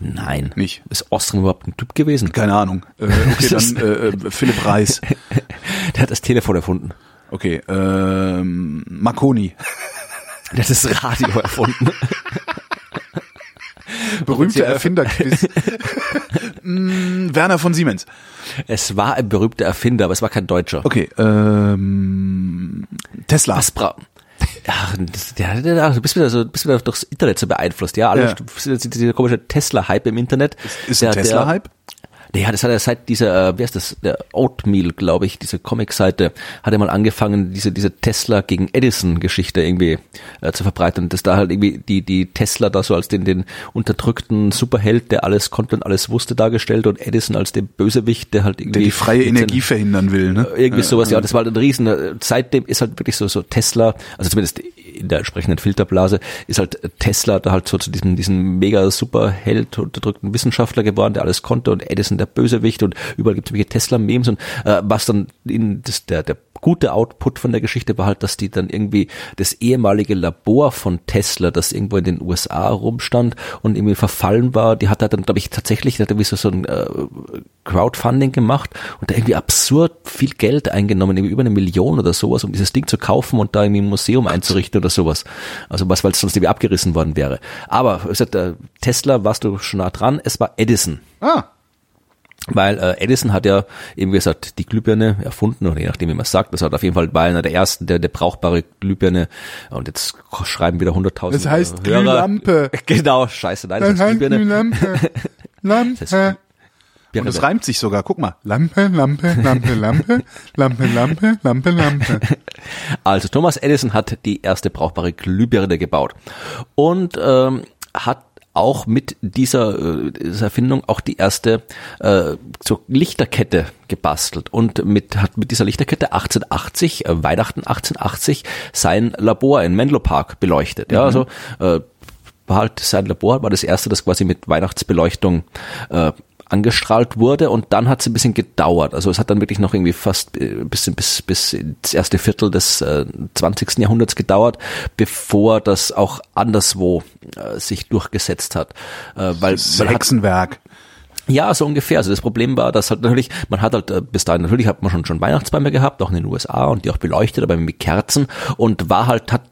Nein. Nicht. Ist Ostrom überhaupt ein Typ gewesen? Keine Ahnung. Äh, [LAUGHS] okay, dann äh, äh, Philipp Reis. [LAUGHS] Der hat das Telefon erfunden. Okay, ähm, Marconi. Der hat das Radio erfunden. [LAUGHS] Berühmte Erfinderquiz. mm, Werner von Siemens. Es war ein berühmter Erfinder, aber es war kein Deutscher. Okay, ähm, Tesla. Was bra Ach, das- der, der, der, du bist wieder so, du bist wieder durchs Internet so beeinflusst, ja. Alle, Ja. dieser komische Tesla-Hype im Internet. Ist der, ein Tesla-Hype? Der, ja, das hat er seit dieser, äh, wie heißt das, der Oatmeal, glaube ich, diese Comic-Seite, hat er mal angefangen, diese, diese Tesla gegen Edison-Geschichte irgendwie äh, zu verbreiten. Und dass da halt irgendwie die, die Tesla da so als den, den unterdrückten Superheld, der alles konnte und alles wusste, dargestellt und Edison als den Bösewicht, der halt irgendwie Der die freie Energie verhindern will, ne? irgendwie sowas, ja, das war halt ein Riesen. äh, Seitdem ist halt wirklich so, so Tesla, also zumindest in der entsprechenden Filterblase, ist halt Tesla da halt so zu diesem, diesem mega Superheld, unterdrückten Wissenschaftler geworden, der alles konnte und Edison der Bösewicht und überall gibt es irgendwelche Tesla-Memes und äh, was dann in das, der, der gute Output von der Geschichte war halt, dass die dann irgendwie das ehemalige Labor von Tesla, das irgendwo in den USA rumstand und irgendwie verfallen war, die hat dann, glaube ich, tatsächlich, hat irgendwie so, so ein äh, Crowdfunding gemacht und da irgendwie absurd viel Geld eingenommen, irgendwie über eine Million oder sowas, um dieses Ding zu kaufen und da irgendwie ein Museum einzurichten oder sowas. Also was, weil es sonst irgendwie abgerissen worden wäre. Aber gesagt, äh, Tesla warst du schon nah dran, es war Edison. Ah, Weil äh, Edison hat ja eben gesagt die Glühbirne erfunden, oder je nachdem wie man es sagt, das hat auf jeden Fall war einer der ersten, der der brauchbare Glühbirne und jetzt schreiben wieder 100.000 Das heißt äh, Hörer. Glühlampe. [LAUGHS] Genau, scheiße, nein, das, heißt Glühbirne. [LAUGHS] Lampe. Lampe. Und es reimt sich sogar. Guck mal. Lampe, Lampe, Lampe, Lampe, [LAUGHS] Lampe, Lampe, Lampe, Lampe. Also Thomas Edison hat die erste brauchbare Glühbirne gebaut und ähm, hat auch mit dieser, äh, dieser Erfindung auch die erste äh, so Lichterkette gebastelt und mit hat mit dieser Lichterkette 1880 äh, Weihnachten 1880 sein Labor in Menlo Park beleuchtet. Ja, also äh, war halt sein Labor war das erste, das quasi mit Weihnachtsbeleuchtung äh, angestrahlt wurde und dann hat es ein bisschen gedauert. Also es hat dann wirklich noch irgendwie fast äh, bis, bis, bis ins erste Viertel des äh, 20. Jahrhunderts gedauert, bevor das auch anderswo äh, sich durchgesetzt hat. Äh, weil, Das weil Hexenwerk. ja, so ungefähr. Also das Problem war, dass halt natürlich, man hat halt äh, bis dahin, natürlich hat man schon, schon Weihnachtsbäume gehabt, auch in den USA und die auch beleuchtet, aber mit Kerzen und war halt, hat,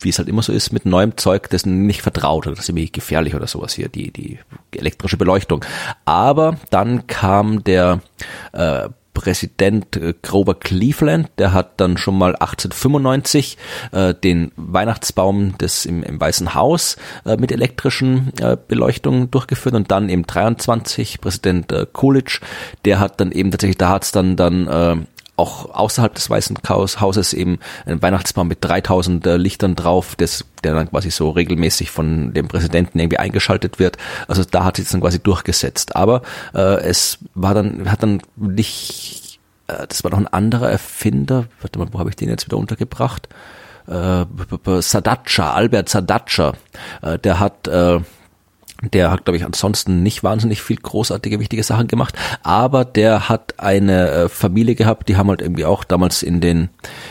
wie es halt immer so ist, mit neuem Zeug, das nicht vertraut oder das ist irgendwie gefährlich oder sowas hier, die, die elektrische Beleuchtung. Aber dann kam der äh, Präsident äh, Grover Cleveland, der hat dann schon mal 1895 äh, den Weihnachtsbaum des im, im Weißen Haus äh, mit elektrischen äh, Beleuchtung durchgeführt und dann eben 23 Präsident äh, Coolidge, der hat dann eben tatsächlich, da hat's dann dann äh, auch außerhalb des Weißen Hauses eben ein Weihnachtsbaum mit 3000 äh, Lichtern drauf, das, der dann quasi so regelmäßig von dem Präsidenten irgendwie eingeschaltet wird. Also da hat sich dann quasi durchgesetzt. Aber äh, es war dann, hat dann nicht, äh, das war noch ein anderer Erfinder, warte mal, wo habe ich den jetzt wieder untergebracht? Äh, Sadatscha, Albert Sadatscha, äh, der hat äh, der hat, glaube ich, ansonsten nicht wahnsinnig viel großartige, wichtige Sachen gemacht, aber der hat eine äh, Familie gehabt, die haben halt irgendwie auch damals in den,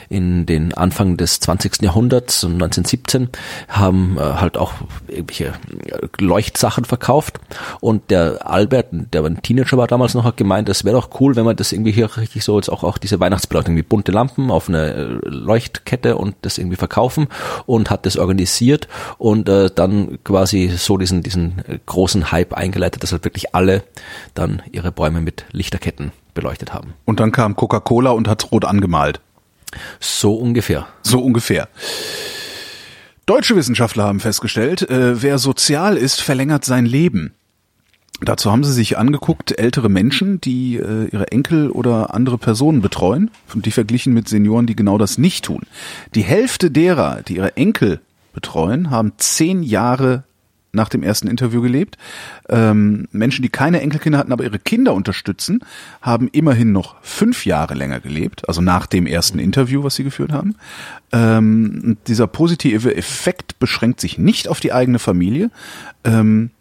in den Anfang des 20. Jahrhunderts, 1917, haben äh, halt auch irgendwelche äh, Leuchtsachen verkauft und der Albert, der ein Teenager war damals noch, hat gemeint, es wäre doch cool, wenn man das irgendwie hier richtig so jetzt auch, auch diese Weihnachtsbeleuchtung, wie bunte Lampen auf eine Leuchtkette und das irgendwie verkaufen und hat das organisiert und äh, dann quasi so diesen, diesen großen Hype eingeleitet, dass halt wirklich alle dann ihre Bäume mit Lichterketten beleuchtet haben. Und dann kam Coca-Cola und hat's rot angemalt. So ungefähr. So ungefähr. Deutsche Wissenschaftler haben festgestellt, äh, wer sozial ist, verlängert sein Leben. Dazu haben sie sich angeguckt, ältere Menschen, die äh, ihre Enkel oder andere Personen betreuen, und die verglichen mit Senioren, die genau das nicht tun. Die Hälfte derer, die ihre Enkel betreuen, haben zehn Jahre nach dem ersten Interview gelebt. Ähm, Menschen, die keine Enkelkinder hatten, aber ihre Kinder unterstützen, haben immerhin noch fünf Jahre länger gelebt, also nach dem ersten Interview, was sie geführt haben. Ähm, dieser positive Effekt beschränkt sich nicht auf die eigene Familie. Ähm,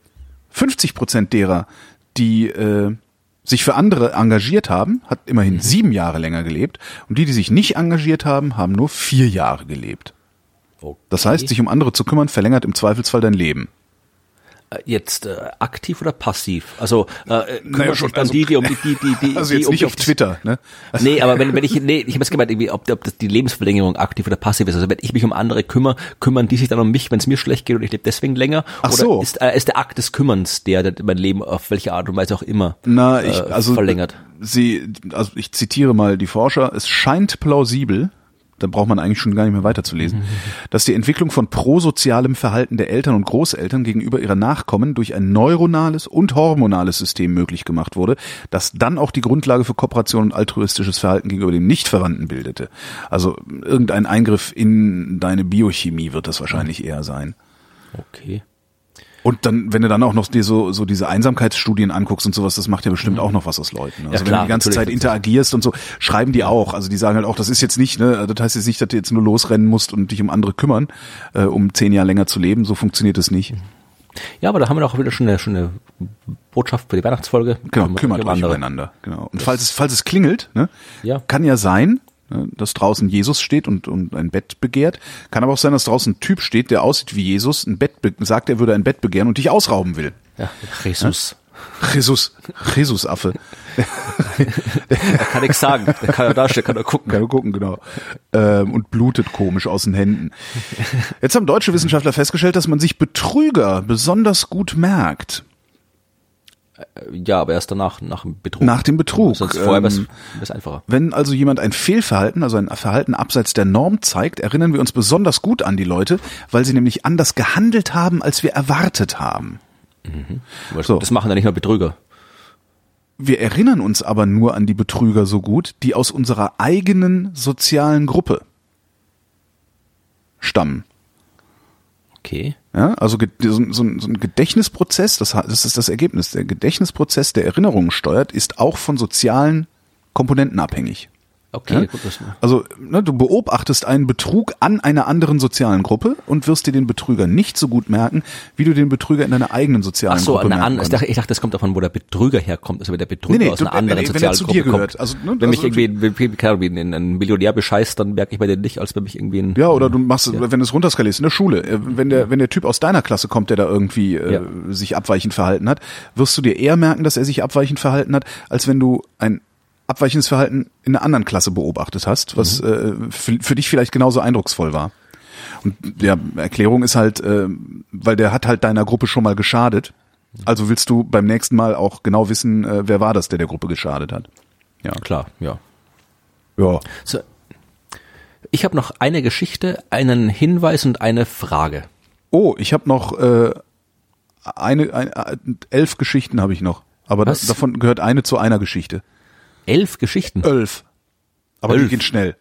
50 Prozent derer, die äh, sich für andere engagiert haben, hat immerhin sieben Jahre länger gelebt. Und die, die sich nicht engagiert haben, haben nur vier Jahre gelebt. Okay. Das heißt, sich um andere zu kümmern, verlängert im Zweifelsfall dein Leben. Äh, Jetzt äh, aktiv oder passiv? Also äh, Naja, sich schon, also- die, die um die, die, die, [LAUGHS] Also die jetzt um nicht auf Twitter, ne? Nee, aber wenn, wenn ich, nee, ich habe jetzt gemeint, irgendwie, ob, ob das die Lebensverlängerung aktiv oder passiv ist. Also wenn ich mich um andere kümmere, kümmern die sich dann um mich, wenn es mir schlecht geht und ich lebe deswegen länger? Ach oder so. ist, äh, ist der Akt des Kümmerns der, der mein Leben auf welche Art und Weise auch immer Na, ich, äh, also verlängert? Sie, also ich zitiere mal die Forscher. Es scheint plausibel, da braucht man eigentlich schon gar nicht mehr weiterzulesen, [LAUGHS] dass die Entwicklung von prosozialem Verhalten der Eltern und Großeltern gegenüber ihrer Nachkommen durch ein neuronales und hormonales System möglich gemacht wurde, das dann auch die Grundlage für Kooperation und altruistisches Verhalten gegenüber den Nichtverwandten bildete. Also irgendein Eingriff in deine Biochemie wird das wahrscheinlich eher sein. Okay. Und dann, wenn du dann auch noch dir so, so diese Einsamkeitsstudien anguckst und sowas, das macht ja bestimmt auch noch was aus Leuten. Also wenn klar, du die ganze. Zeit interagierst und so, schreiben die auch. Also die sagen halt auch, das ist jetzt nicht, ne, das heißt jetzt nicht, dass du jetzt nur losrennen musst und dich um andere kümmern, äh, um zehn Jahre länger zu leben. So funktioniert es nicht. Ja, aber da haben wir doch auch wieder schon eine, schon eine Botschaft für die Weihnachtsfolge. Genau, Kümmert euch um umeinander. Genau. Und falls es, falls es klingelt, ne, Ja. kann ja sein, dass draußen Jesus steht und, und ein Bett begehrt. Kann aber auch sein, dass draußen ein Typ steht, der aussieht wie Jesus, ein Bett be- sagt, er würde ein Bett begehren und dich ausrauben will. Ja, Jesus. Jesus, Jesus-Affe. [LAUGHS] Er kann nichts sagen. Der kann ja dastehen, kann er gucken. Kann man gucken, genau. Ähm, und blutet komisch aus den Händen. Jetzt haben deutsche Wissenschaftler festgestellt, dass man sich Betrüger besonders gut merkt. Ja, aber erst danach, nach dem Betrug. Nach dem Betrug. Sonst vorher wäre Ähm, es einfacher. Wenn also jemand ein Fehlverhalten, also ein Verhalten abseits der Norm zeigt, erinnern wir uns besonders gut an die Leute, weil sie nämlich anders gehandelt haben, als wir erwartet haben. so. Das machen ja nicht nur Betrüger. Wir erinnern uns aber nur an die Betrüger so gut, die aus unserer eigenen sozialen Gruppe stammen. Okay. Ja, also so, ein- so, so ein Gedächtnisprozess, das, das ist das Ergebnis. Der Gedächtnisprozess, der Erinnerungen steuert, ist auch von sozialen Komponenten abhängig. Okay, Ja? gut. Das, Also ne, du beobachtest einen Betrug an einer anderen sozialen Gruppe und wirst dir den Betrüger nicht so gut merken, wie du den Betrüger in deiner eigenen sozialen ach so, Gruppe eine merken an, ich, dachte, ich dachte, das kommt davon, wo der Betrüger herkommt. Also wenn der Betrüger Nee, nee, aus du- einer anderen er- er Sozialgruppe dir gehört. kommt. Also, ne, wenn mich also irgendwie ein, wie ein, ein Millionär bescheißt, dann merke ich bei den nicht, als wenn mich irgendwie ein Ja, oder du machst, wenn du es runterskalierst, in der Schule, äh, wenn der, wenn der Typ aus deiner Klasse kommt, der da irgendwie äh, Ja. sich abweichend verhalten hat, wirst du dir eher merken, dass er sich abweichend verhalten hat, als wenn du ein abweichendes Verhalten in einer anderen Klasse beobachtet hast, was äh, für, für dich vielleicht genauso eindrucksvoll war. Und ja, Erklärung ist halt, äh, weil der hat halt deiner Gruppe schon mal geschadet. Also willst du beim nächsten Mal auch genau wissen, äh, wer war das, der der Gruppe geschadet hat. Ja. Klar, ja. Ja. So, ich habe noch eine Geschichte, einen Hinweis und eine Frage. Oh, ich habe noch äh, eine, ein, äh, elf Geschichten habe ich noch. Aber das, davon gehört eine zu einer Geschichte. Elf Geschichten. Elf. Aber die Elf. gehen schnell.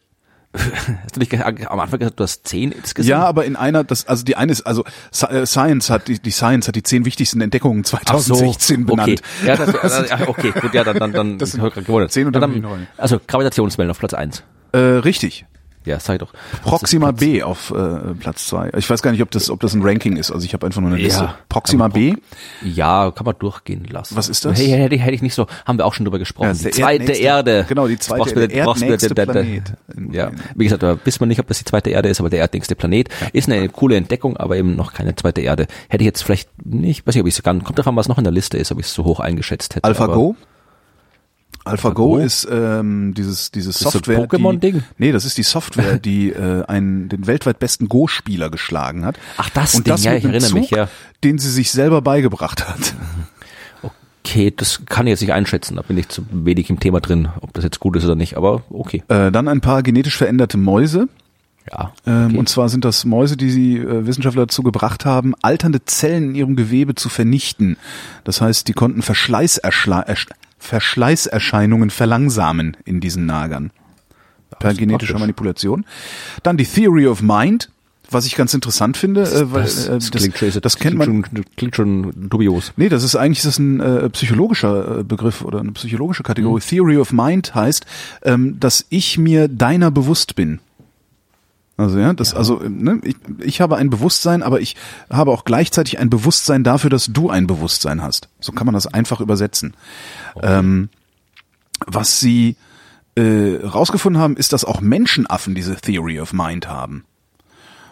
[LAUGHS] Hast du nicht am Anfang gesagt, du hast zehn insgesamt? Ja, aber in einer, das, also die eine ist, also äh, Science hat die, die Science hat die zehn wichtigsten Entdeckungen Ach so, 2016 benannt. Okay. Ja, das, [LAUGHS] okay, gut, ja, dann, dann, dann Das sind ich grad gewundert. zehn und dann eine. Also Gravitationswellen auf Platz eins. Äh, richtig. Ja, sag ich doch. Proxima B auf äh, Platz zwei. Ich weiß gar nicht, ob das, ob das ein Ranking ist. Also ich habe einfach nur eine Ja, Liste. Proxima aber B. Ja, kann man durchgehen lassen. Was ist das? Hey, hätte, ich- hätte ich nicht so, haben wir auch schon drüber gesprochen. Ja, die der zweite erdnächste- Erde. genau, die zweite Erde, erdnächste der- der- Planet. Ja, wie gesagt, da wissen wir nicht, ob das die zweite Erde ist, aber der erdnächste Planet ist eine coole Entdeckung, aber eben noch keine zweite Erde. Hätte ich jetzt vielleicht nicht, weiß nicht, ob ich es kann, kommt davon, was noch in der Liste ist, ob ich es so hoch eingeschätzt hätte. aber- AlphaGo. Go? ist ähm, dieses dieses ein Software. Pokémon-Ding? Die, nee, das ist die Software, [LAUGHS] die äh, einen den weltweit besten Go-Spieler geschlagen hat. Ach, das Und Ding, das ja, ich erinnere Zug, mich, ja. den sie sich selber beigebracht hat. Okay, das kann ich jetzt nicht einschätzen, da bin ich zu wenig im Thema drin, ob das jetzt gut ist oder nicht, aber okay. Äh, dann ein paar genetisch veränderte Mäuse. Ja. Ähm, okay. Und zwar sind das Mäuse, die sie äh, Wissenschaftler dazu gebracht haben, alternde Zellen in ihrem Gewebe zu vernichten. Das heißt, die konnten Verschleißerschle ersch Verschleißerscheinungen verlangsamen in diesen Nagern. Per genetischer. Manipulation. Dann die Theory of Mind, was ich ganz interessant finde, äh, weil das, äh, das, klingt schon, das kennt man. Schon, klingt schon dubios. Nee, das ist eigentlich das ist ein äh, psychologischer äh, Begriff oder eine psychologische Kategorie. Theory of Mind heißt, ähm, dass ich mir deiner bewusst bin. Also ja, das also äh, ne, ich, ich habe ein Bewusstsein, aber ich habe auch gleichzeitig ein Bewusstsein dafür, dass du ein Bewusstsein hast. So kann man das einfach übersetzen. Ähm, was sie äh, rausgefunden haben, ist, dass auch Menschenaffen diese Theory of Mind haben.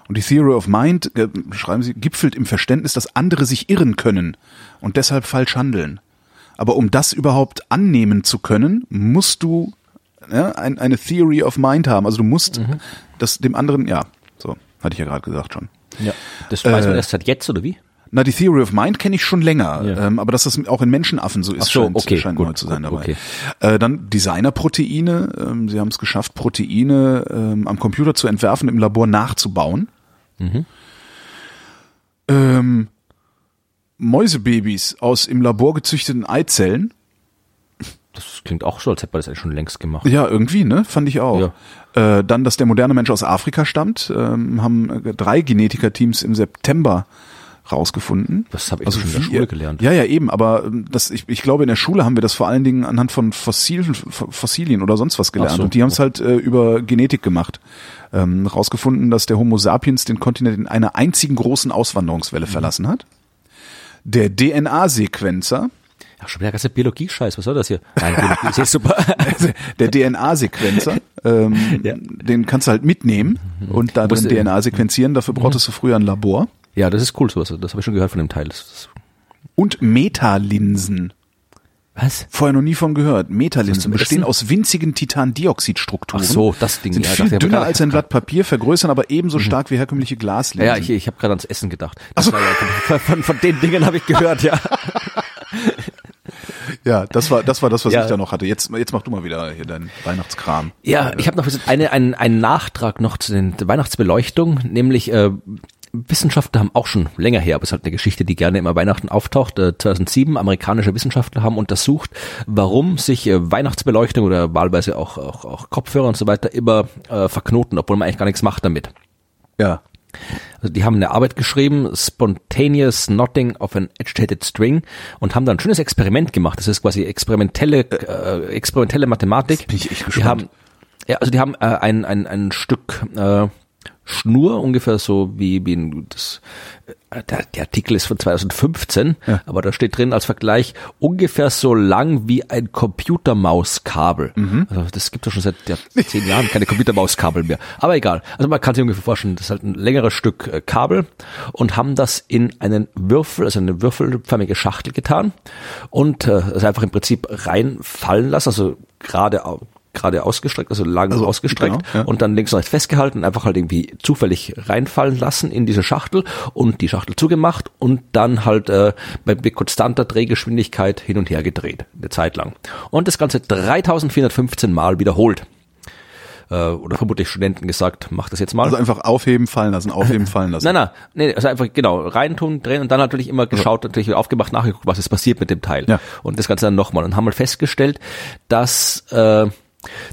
Und die Theory of Mind, äh, schreiben sie, gipfelt im Verständnis, dass andere sich irren können und deshalb falsch handeln. Aber um das überhaupt annehmen zu können, musst du ja, ein, eine Theory of Mind haben. Also du musst das dem anderen, ja, so, hatte ich ja gerade gesagt schon. Ja. Das weiß man Äh, erst seit jetzt, oder wie? Na, die Theory of Mind kenne ich schon länger, Ja. ähm, aber dass das auch in Menschenaffen so ist, Ach so, scheint, okay, scheint gut, neu zu sein gut, dabei. okay. Äh, dann Designerproteine, ähm, sie haben es geschafft, Proteine ähm, am Computer zu entwerfen, im Labor nachzubauen. Mhm. Ähm, Mäusebabys aus im Labor gezüchteten Eizellen. Das klingt auch so, als hätte man das eigentlich schon längst gemacht. Ja, irgendwie, ne? Fand ich auch. Äh, dann, dass der moderne Mensch aus Afrika stammt, ähm, haben äh, drei Genetikerteams im September rausgefunden. Das habe ich schon in der Schule gelernt. Ja, ja, eben, aber ähm, das, ich, ich glaube, in der Schule haben wir das vor allen Dingen anhand von Fossilen, F- Fossilien oder sonst was gelernt. So. Und die haben es halt äh, über Genetik gemacht. Ähm, rausgefunden, dass der Homo sapiens den Kontinent in einer einzigen großen Auswanderungswelle Mhm. verlassen hat. Der DNA-Sequenzer, Ach, schon wieder ganze Biologie-Scheiß, was soll das hier? Nein, Biologie ist jetzt [LAUGHS] super. der DNA-Sequenzer, ähm, Ja. den kannst du halt mitnehmen und da drin DNA sequenzieren. Dafür brauchtest du früher ein Labor. ja, das ist cool, sowas. Das habe ich schon gehört von dem Teil. Das Und Metalinsen. was? Vorher noch nie von gehört. Metalinsen bestehen aus winzigen Titandioxidstrukturen. Ach so, das Ding. Sind ja, viel dachte dünner als ein Blatt Papier, vergrößern aber ebenso stark wie herkömmliche Glaslinsen. Ja, ich, ich habe gerade ans Essen gedacht. Das war ja, von, von, von den Dingen habe ich gehört, ja. [LAUGHS] ja, das war das war das, was Ja. ich da noch hatte. Jetzt jetzt mach du mal wieder hier deinen Weihnachtskram. Ja, ich habe noch eine, einen, einen Nachtrag noch zu den Weihnachtsbeleuchtung, nämlich äh, Wissenschaftler haben auch schon länger her, aber es ist halt eine Geschichte, die gerne immer Weihnachten auftaucht. Äh, 2007 amerikanische Wissenschaftler haben untersucht, warum sich äh, Weihnachtsbeleuchtung oder wahlweise auch, auch, auch Kopfhörer und so weiter immer äh, verknoten, obwohl man eigentlich gar nichts macht damit. Ja. Also die haben eine Arbeit geschrieben, Spontaneous Knotting of an Agitated String und haben da ein schönes Experiment gemacht. Das ist quasi experimentelle, äh, experimentelle Mathematik. bin ich echt Die gespannt. haben, ja, also die haben äh, ein, ein, ein Stück äh, Schnur, ungefähr so wie, wie ein, das, äh, der, der Artikel ist von 2015, Ja. aber da steht drin als Vergleich ungefähr so lang wie ein Computermauskabel. Mhm. Also das gibt es schon seit ja, zehn Jahren keine Computermauskabel mehr. Aber egal. Also man kann sich ungefähr vorstellen, das ist halt ein längeres Stück äh, Kabel und haben das in einen Würfel, also eine würfelförmige Schachtel getan und äh, es einfach im Prinzip reinfallen lassen, also gerade gerade ausgestreckt, also lang Also, ausgestreckt genau, ja. und dann links und rechts festgehalten und einfach halt irgendwie zufällig reinfallen lassen in diese Schachtel und die Schachtel zugemacht und dann halt äh, bei konstanter Drehgeschwindigkeit hin und her gedreht, eine Zeit lang. Und das Ganze 3415 Mal wiederholt. Äh, oder vermutlich Studenten gesagt, mach das jetzt mal. Also einfach aufheben, fallen lassen, aufheben, [LAUGHS] fallen lassen. Nein, nein, nee, also einfach genau reintun, drehen und dann natürlich immer geschaut, natürlich aufgemacht, nachgeguckt, was ist passiert mit dem Teil. Ja. Und das Ganze dann nochmal und haben mal festgestellt, dass äh,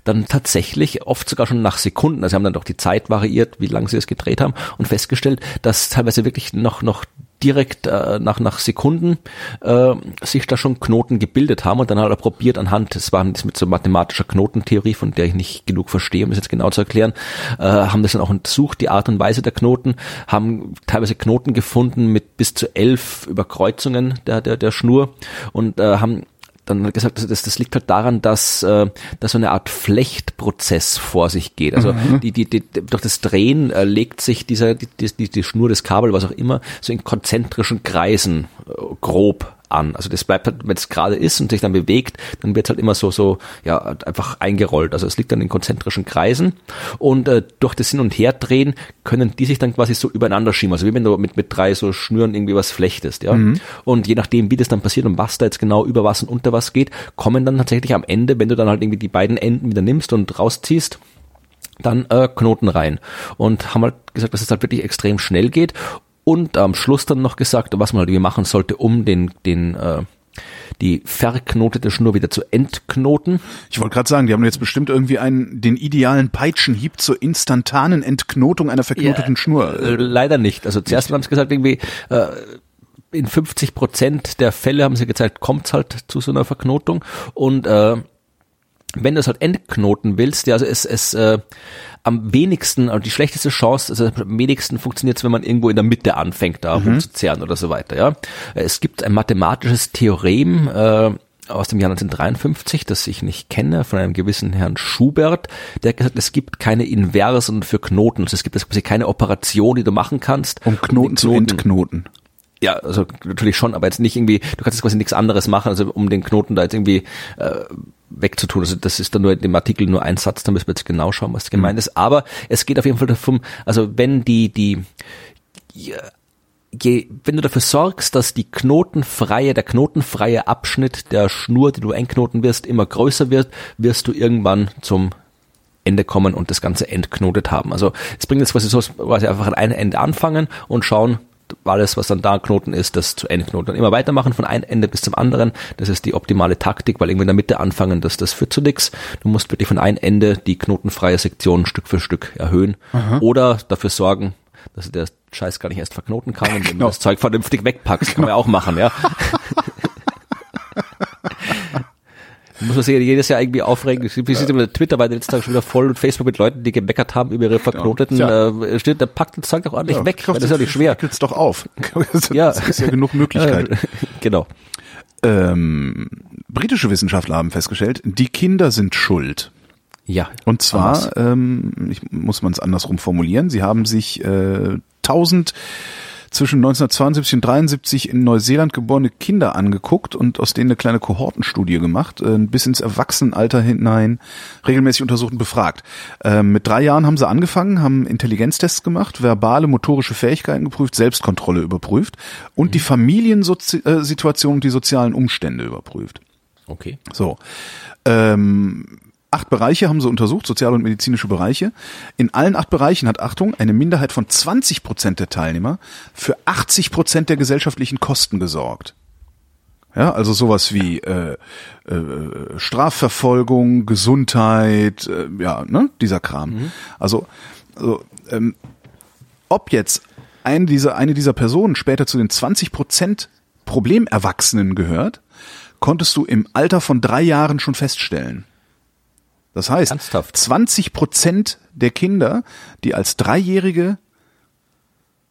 dann tatsächlich oft sogar schon nach Sekunden, also sie haben dann doch die Zeit variiert, wie lange sie es gedreht haben und festgestellt, dass teilweise wirklich noch noch direkt äh, nach nach Sekunden äh, sich da schon Knoten gebildet haben und dann hat er probiert anhand, das war das mit so mathematischer Knotentheorie, von der ich nicht genug verstehe, um das jetzt genau zu erklären, äh, haben das dann auch untersucht, die Art und Weise der Knoten, haben teilweise Knoten gefunden mit bis zu elf Überkreuzungen der der der Schnur und äh, haben dann hat er gesagt, das, das liegt halt daran, dass, äh, dass so eine Art Flechtprozess vor sich geht. Also die, die, die, durch das Drehen äh, legt sich dieser, die, die, die Schnur, das Kabel, was auch immer, so in konzentrischen Kreisen grob an. Also das bleibt halt, wenn es gerade ist und sich dann bewegt, dann wird es halt immer so, so, ja, einfach eingerollt. Also es liegt dann in konzentrischen Kreisen und äh, durch das Hin- und Herdrehen können die sich dann quasi so übereinander schieben. Also wie wenn du mit, mit drei so Schnüren irgendwie was flechtest, ja. Und je nachdem, wie das dann passiert und was da jetzt genau über was und unter was geht, kommen dann tatsächlich am Ende, wenn du dann halt irgendwie die beiden Enden wieder nimmst und rausziehst, dann äh, Knoten rein. Und haben halt gesagt, dass es halt wirklich extrem schnell geht. Und am Schluss dann noch gesagt, was man halt irgendwie machen sollte, um den, den äh, die verknotete Schnur wieder zu entknoten. Ich wollte gerade sagen, die haben jetzt bestimmt irgendwie einen, den idealen Peitschenhieb zur instantanen Entknotung einer verknoteten Schnur. Äh, leider nicht. Also zuerst haben sie gesagt, irgendwie äh, in 50 Prozent der Fälle haben sie gezeigt, kommt halt zu so einer Verknotung. Und äh, wenn du es halt entknoten willst, ja, also es, es äh, am wenigsten, also die schlechteste Chance, also am wenigsten funktioniert es, wenn man irgendwo in der Mitte anfängt, da rumzuzerren oder so weiter, ja. Es gibt ein mathematisches Theorem, äh, aus dem Jahr 1953, das ich nicht kenne, von einem gewissen Herrn Schubert, der hat gesagt, es gibt keine Inversen für Knoten. Also es gibt quasi keine Operation, die du machen kannst. um Knoten den zu entknoten. Ja, also natürlich schon, aber jetzt nicht irgendwie, du kannst jetzt quasi nichts anderes machen, also um den Knoten da jetzt irgendwie äh, wegzutun. Also das ist dann nur in dem Artikel nur ein Satz, da müssen wir jetzt genau schauen, was gemeint ist. Aber es geht auf jeden Fall davon, also wenn die, die je, wenn du dafür sorgst, dass die knotenfreie, der knotenfreie Abschnitt der Schnur, die du einknoten wirst, immer größer wird, wirst du irgendwann zum Ende kommen und das Ganze entknotet haben. Also es bringt jetzt quasi so, quasi einfach an einem Ende anfangen und schauen, alles, was dann da ein Knoten ist, das zu entknoten. Und immer weitermachen von einem Ende bis zum anderen. Das ist die optimale Taktik, weil irgendwie in der Mitte anfangen, das, das führt zu nichts. Du musst wirklich von einem Ende die knotenfreie Sektion Stück für Stück erhöhen. Oder dafür sorgen, dass du der Scheiß gar nicht erst verknoten kann, indem Genau. du das Zeug vernünftig wegpackst. Kann man ja auch machen, ja. [LAUGHS] muss man sich ja jedes Jahr irgendwie aufregen. Wie sieht immer Twitter war letzten Tag schon wieder voll und Facebook mit Leuten, die gemeckert haben über ihre verknoteten, Tja. äh, steht, der packt das Zeug doch ordentlich weg, weil das ist ja nicht schwer. Wickelt's doch auf. [LAUGHS] Das Ja. ist ja genug Möglichkeit. [LAUGHS] Genau. Ähm, britische Wissenschaftler haben festgestellt, die Kinder sind schuld. Ja. Und zwar, ähm, ich, muss man es andersrum formulieren, sie haben sich äh, 1000 zwischen 1972 und 73 in Neuseeland geborene Kinder angeguckt und aus denen eine kleine Kohortenstudie gemacht, äh, bis ins Erwachsenenalter hinein regelmäßig untersucht und befragt. Ähm, mit drei Jahren haben sie angefangen, haben Intelligenztests gemacht, verbale, motorische Fähigkeiten geprüft, Selbstkontrolle überprüft und die Familiensituation und die sozialen Umstände überprüft. Okay. So. Ähm, acht Bereiche haben sie untersucht, soziale und medizinische Bereiche. In allen acht Bereichen hat Achtung eine Minderheit von 20 Prozent der Teilnehmer für 80 Prozent der gesellschaftlichen Kosten gesorgt. Ja, also sowas wie äh, äh, Strafverfolgung, Gesundheit, äh, ja, ne, dieser Kram. Also, also ähm, ob jetzt eine dieser, eine dieser Personen später zu den 20 Prozent Problemerwachsenen gehört, konntest du im Alter von drei Jahren schon feststellen. Das heißt, Ernsthaft? 20 Prozent der Kinder, die als Dreijährige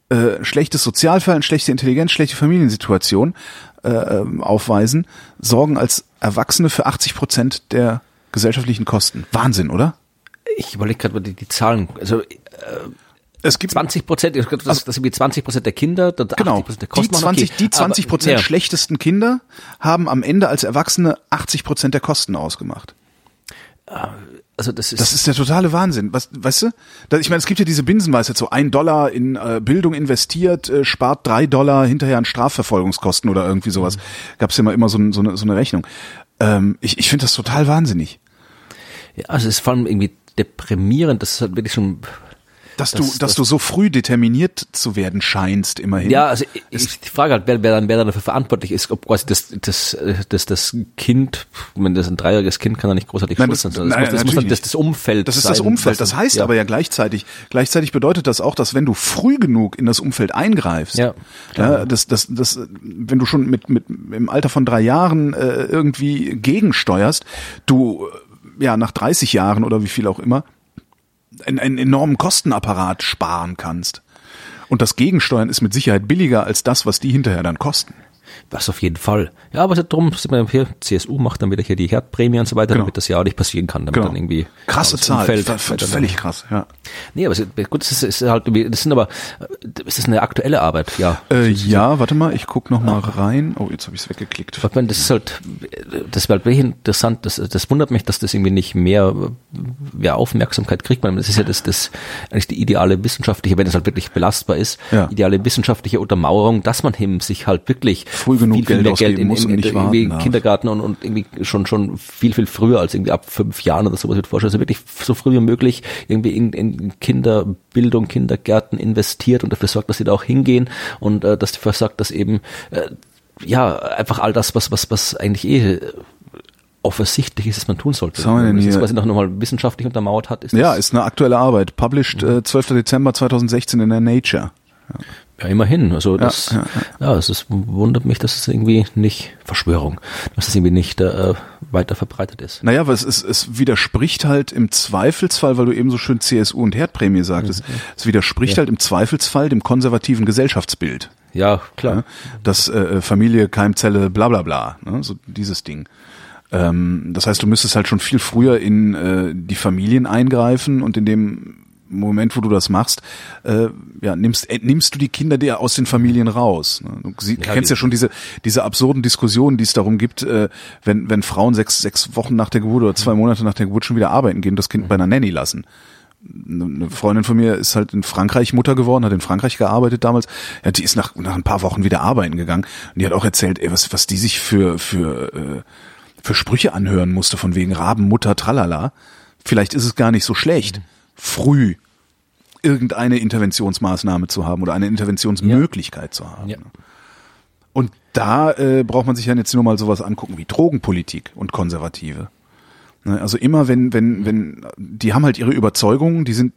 äh, schlechtes Sozialverhalten, schlechte Intelligenz, schlechte Familiensituation äh, ähm, aufweisen, sorgen als Erwachsene für 80 Prozent der gesellschaftlichen Kosten. Wahnsinn, oder? Ich überlege gerade mal die, die Zahlen. Also Es gibt 20 Prozent, das, das sind wie 20 Prozent der Kinder, dann Genau. 80 Prozent der Die Kosten. 20, okay. die 20 Prozent schlechtesten Kinder haben am Ende als Erwachsene 80 Prozent der Kosten ausgemacht. Also das ist, Das ist der totale Wahnsinn. Was, weißt du? Da, ich meine, es gibt ja diese Binsenweisheit, so ein Dollar in äh, Bildung investiert, äh, spart drei Dollar hinterher an Strafverfolgungskosten oder irgendwie sowas. Gab's ja mal immer so, so, eine, so eine Rechnung. Ähm, ich ich finde das total wahnsinnig. ja, also es ist vor allem irgendwie deprimierend, das ist halt wirklich schon Dass Das- du, dass das- du so früh determiniert zu werden scheinst, immerhin. Ja, also ich, die Frage halt, wer, wer, dann, wer dann dafür verantwortlich ist, ob quasi das, das, das, das Kind, wenn das ein dreijähriges Kind kann da nicht großartig Nein, das- sein. sondern nein, das, muss, das muss dann das, das Umfeld Das ist sein, das Umfeld. Das heißt ja. aber ja gleichzeitig, gleichzeitig bedeutet das auch, dass wenn du früh genug in das Umfeld eingreifst, Ja, ja, das, das, das, wenn du schon mit, mit im Alter von drei Jahren äh, irgendwie gegensteuerst, du ja nach 30 Jahren oder wie viel auch immer einen, einen enormen Kostenapparat sparen kannst. Und das Gegensteuern ist mit Sicherheit billiger als das, was die hinterher dann kosten. Das auf jeden Fall. Ja, aber darum sind wir hier, CSU macht dann wieder hier die Herdprämie und so weiter, Genau. damit das ja auch nicht passieren kann, damit Genau. dann irgendwie Krasse das Zahl, Umfeld völlig krass, ja. Nee, aber es ist, gut, das ist, ist halt, das sind aber, es ist eine aktuelle Arbeit, ja. Äh, ja, warte mal, ich guck noch mal rein. Oh, jetzt habe ich es weggeklickt. Ich meine, das ist halt, das wäre halt wirklich interessant, das, das wundert mich, dass das irgendwie nicht mehr, mehr Aufmerksamkeit kriegt. Man, das ist ja das, das, eigentlich die ideale wissenschaftliche, wenn es halt wirklich belastbar ist, Ja. ideale wissenschaftliche Untermauerung, dass man eben sich halt wirklich Früh genug Geld ausgeben muss und nicht irgendwie warten. Kindergarten und, und irgendwie schon, schon viel, viel früher als irgendwie ab fünf Jahren oder sowas wird vorstellen. Also wirklich so früh wie möglich irgendwie in, in Kinderbildung, Kindergärten investiert und dafür sorgt, dass sie da auch hingehen und äh, dass dafür sorgt, dass eben äh, ja, einfach all das, was, was, was eigentlich eh äh, offensichtlich ist, dass man tun sollte. Was haben wir denn man das hier? quasi noch nochmal wissenschaftlich untermauert hat, ist Ja, ist eine aktuelle Arbeit. Published äh, 12. Dezember 2016 in der Nature. ja immerhin. Also das, ja, ja, es ist, wundert mich, dass es irgendwie nicht Verschwörung, dass es irgendwie nicht äh, weiter verbreitet ist. Naja, aber es, ist, es widerspricht halt im Zweifelsfall, weil du eben so schön CSU und Herdprämie sagtest, es widerspricht halt im Zweifelsfall dem konservativen Gesellschaftsbild. Ja, klar. Ja? Das äh, Familie, Keimzelle, bla bla bla. Ne? So dieses Ding. Ähm, das heißt, du müsstest halt schon viel früher in äh, die Familien eingreifen und in dem Moment, wo du das machst, äh, ja, nimmst, entnimmst du die Kinder dir aus den Familien raus. Ne? Du sie, Ja, kennst ja schon diese, diese absurden Diskussionen, die es darum gibt, äh, wenn, wenn Frauen sechs, sechs Wochen nach der Geburt oder zwei Monate nach der Geburt schon wieder arbeiten gehen, das Kind bei einer Nanny lassen eine Freundin von mir ist halt in Frankreich Mutter geworden, hat in Frankreich gearbeitet damals. Ja, die ist nach, nach ein paar Wochen wieder arbeiten gegangen. Und die hat auch erzählt, ey, was, was die sich für, für, äh, für Sprüche anhören musste, von wegen Rabenmutter, tralala. Vielleicht ist es gar nicht so schlecht, früh irgendeine Interventionsmaßnahme zu haben oder eine Interventionsmöglichkeit zu haben. Ja. Und da äh, braucht man sich ja jetzt nur mal sowas angucken wie Drogenpolitik und Konservative. Ne, Also immer wenn, wenn, wenn, die haben halt ihre Überzeugungen, die sind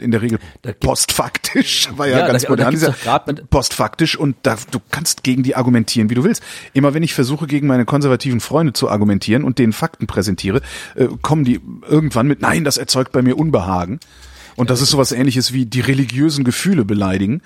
in der Regel Da postfaktisch, [LAUGHS] war ja, Ja, ganz da- da modern, doch grad postfaktisch und da, du kannst gegen die argumentieren, wie du willst. Immer wenn ich versuche, gegen meine konservativen Freunde zu argumentieren und denen Fakten präsentiere, äh, kommen die irgendwann mit, nein, das erzeugt bei mir Unbehagen. Und das ist sowas ähnliches wie die religiösen Gefühle beleidigen.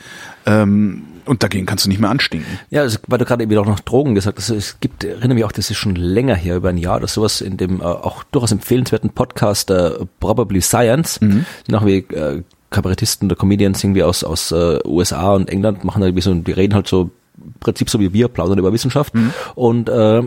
Ähm, und dagegen kannst du nicht mehr anstinken. Ja, also, weil du gerade eben auch noch Drogen gesagt hast, es gibt, erinnere mich auch, das ist schon länger her, über ein Jahr oder sowas, in dem äh, auch durchaus empfehlenswerten Podcast äh, Probably Science, mhm. noch wie äh, Kabarettisten oder Comedians irgendwie aus, aus äh, USA und England machen da irgendwie so, die reden halt so im Prinzip so wie wir, plaudern über Wissenschaft und äh,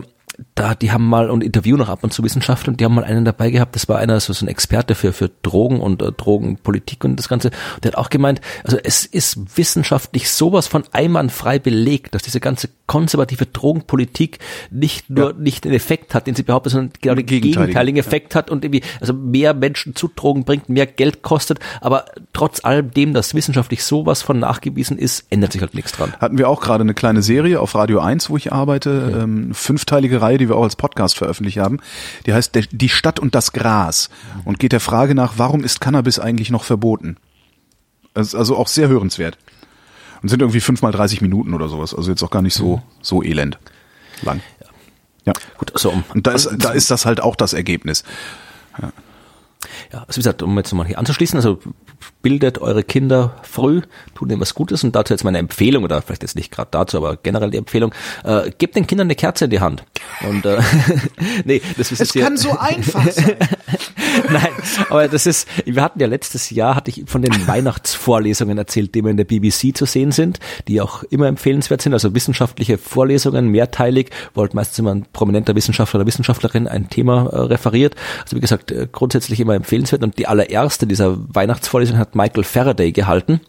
da, die haben mal und interviewen auch ab und zu Wissenschaftler und die haben mal einen dabei gehabt, das war einer so, so ein Experte für, für Drogen und äh, Drogenpolitik und das Ganze. Und der hat auch gemeint, also es ist wissenschaftlich sowas von einwandfrei belegt, dass diese ganze konservative Drogenpolitik nicht nur Ja. nicht den Effekt hat, den sie behauptet, sondern genau den Gegenteiligen, Effekt hat und irgendwie, also mehr Menschen zu Drogen bringt, mehr Geld kostet, aber trotz allem dem, dass wissenschaftlich sowas von nachgewiesen ist, ändert sich halt nichts dran. Hatten wir auch gerade eine kleine Serie auf Radio 1, wo ich arbeite, ähm, fünfteilige Reihe, die wir auch als Podcast veröffentlicht haben. Die heißt Die Stadt und das Gras und geht der Frage nach, warum ist Cannabis eigentlich noch verboten? Das ist also auch sehr hörenswert. Und sind irgendwie fünf mal 30 Minuten oder sowas, also jetzt auch gar nicht so, so elend lang. Ja. Gut, also um, Und da ist, da ist das halt auch das Ergebnis. Ja, also wie gesagt, um jetzt mal hier anzuschließen, also bildet eure Kinder früh, tut ihnen was Gutes und dazu jetzt meine Empfehlung, oder vielleicht jetzt nicht gerade dazu, aber generell die Empfehlung, äh, gebt den Kindern eine Kerze in die Hand. Und äh, [LAUGHS] nee, das ist Es kann so einfach sein. [LAUGHS] [LAUGHS] Nein, aber das ist, wir hatten ja letztes Jahr, hatte ich von den Weihnachtsvorlesungen erzählt, die immer in der BBC zu sehen sind, die auch immer empfehlenswert sind, also wissenschaftliche Vorlesungen, mehrteilig, wo halt meistens immer ein prominenter Wissenschaftler oder Wissenschaftlerin ein Thema äh, referiert. Also wie gesagt, äh, grundsätzlich immer empfehlenswert. Und die allererste dieser Weihnachtsvorlesung hat Michael Faraday gehalten,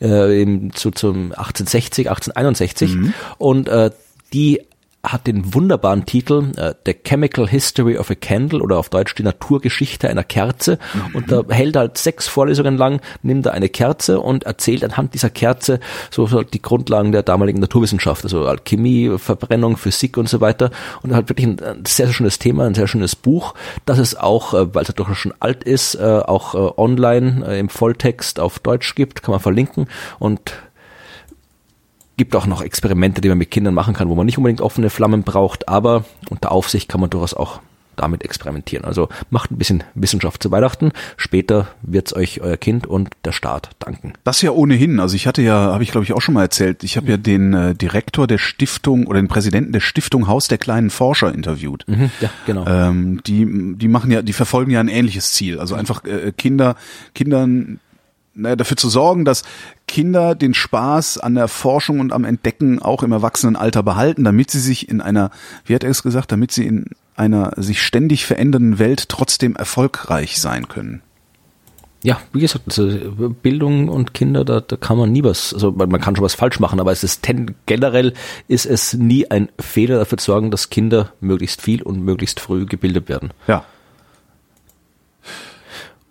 äh, im, zu, zum 1860, 1861 und äh, die hat den wunderbaren Titel äh, The Chemical History of a Candle oder auf Deutsch die Naturgeschichte einer Kerze. Und da hält er halt sechs Vorlesungen lang, nimmt er eine Kerze und erzählt anhand dieser Kerze so, so die Grundlagen der damaligen Naturwissenschaft, also Alchemie, Verbrennung, Physik und so weiter. Und halt wirklich ein, ein sehr, sehr schönes Thema, ein sehr schönes Buch, das es auch, äh, weil es ja doch schon alt ist, äh, auch äh, online äh, im Volltext auf Deutsch gibt, kann man verlinken. Und gibt auch noch Experimente, die man mit Kindern machen kann, wo man nicht unbedingt offene Flammen braucht, aber unter Aufsicht kann man durchaus auch damit experimentieren. Also macht ein bisschen Wissenschaft zu Weihnachten. Später wird's euch euer Kind und der Staat danken. Das ja ohnehin. Also ich hatte ja, habe ich glaube ich auch schon mal erzählt, ich habe ja den äh, Direktor der Stiftung oder den Präsidenten der Stiftung Haus der kleinen Forscher interviewt. Mhm, ja, genau. Ähm, die, die machen ja, die verfolgen ja ein ähnliches Ziel. Also einfach äh, Kinder, Kindern naja, dafür zu sorgen, dass Kinder den Spaß an der Forschung und am Entdecken auch im Erwachsenenalter behalten, damit sie sich in einer, wie hat er es gesagt, damit sie in einer sich ständig verändernden Welt trotzdem erfolgreich sein können. Ja, wie gesagt, also Bildung und Kinder, da, da kann man nie was, also man, man kann schon was falsch machen, aber es ist ten, generell ist es nie ein Fehler dafür zu sorgen, dass Kinder möglichst viel und möglichst früh gebildet werden. Ja.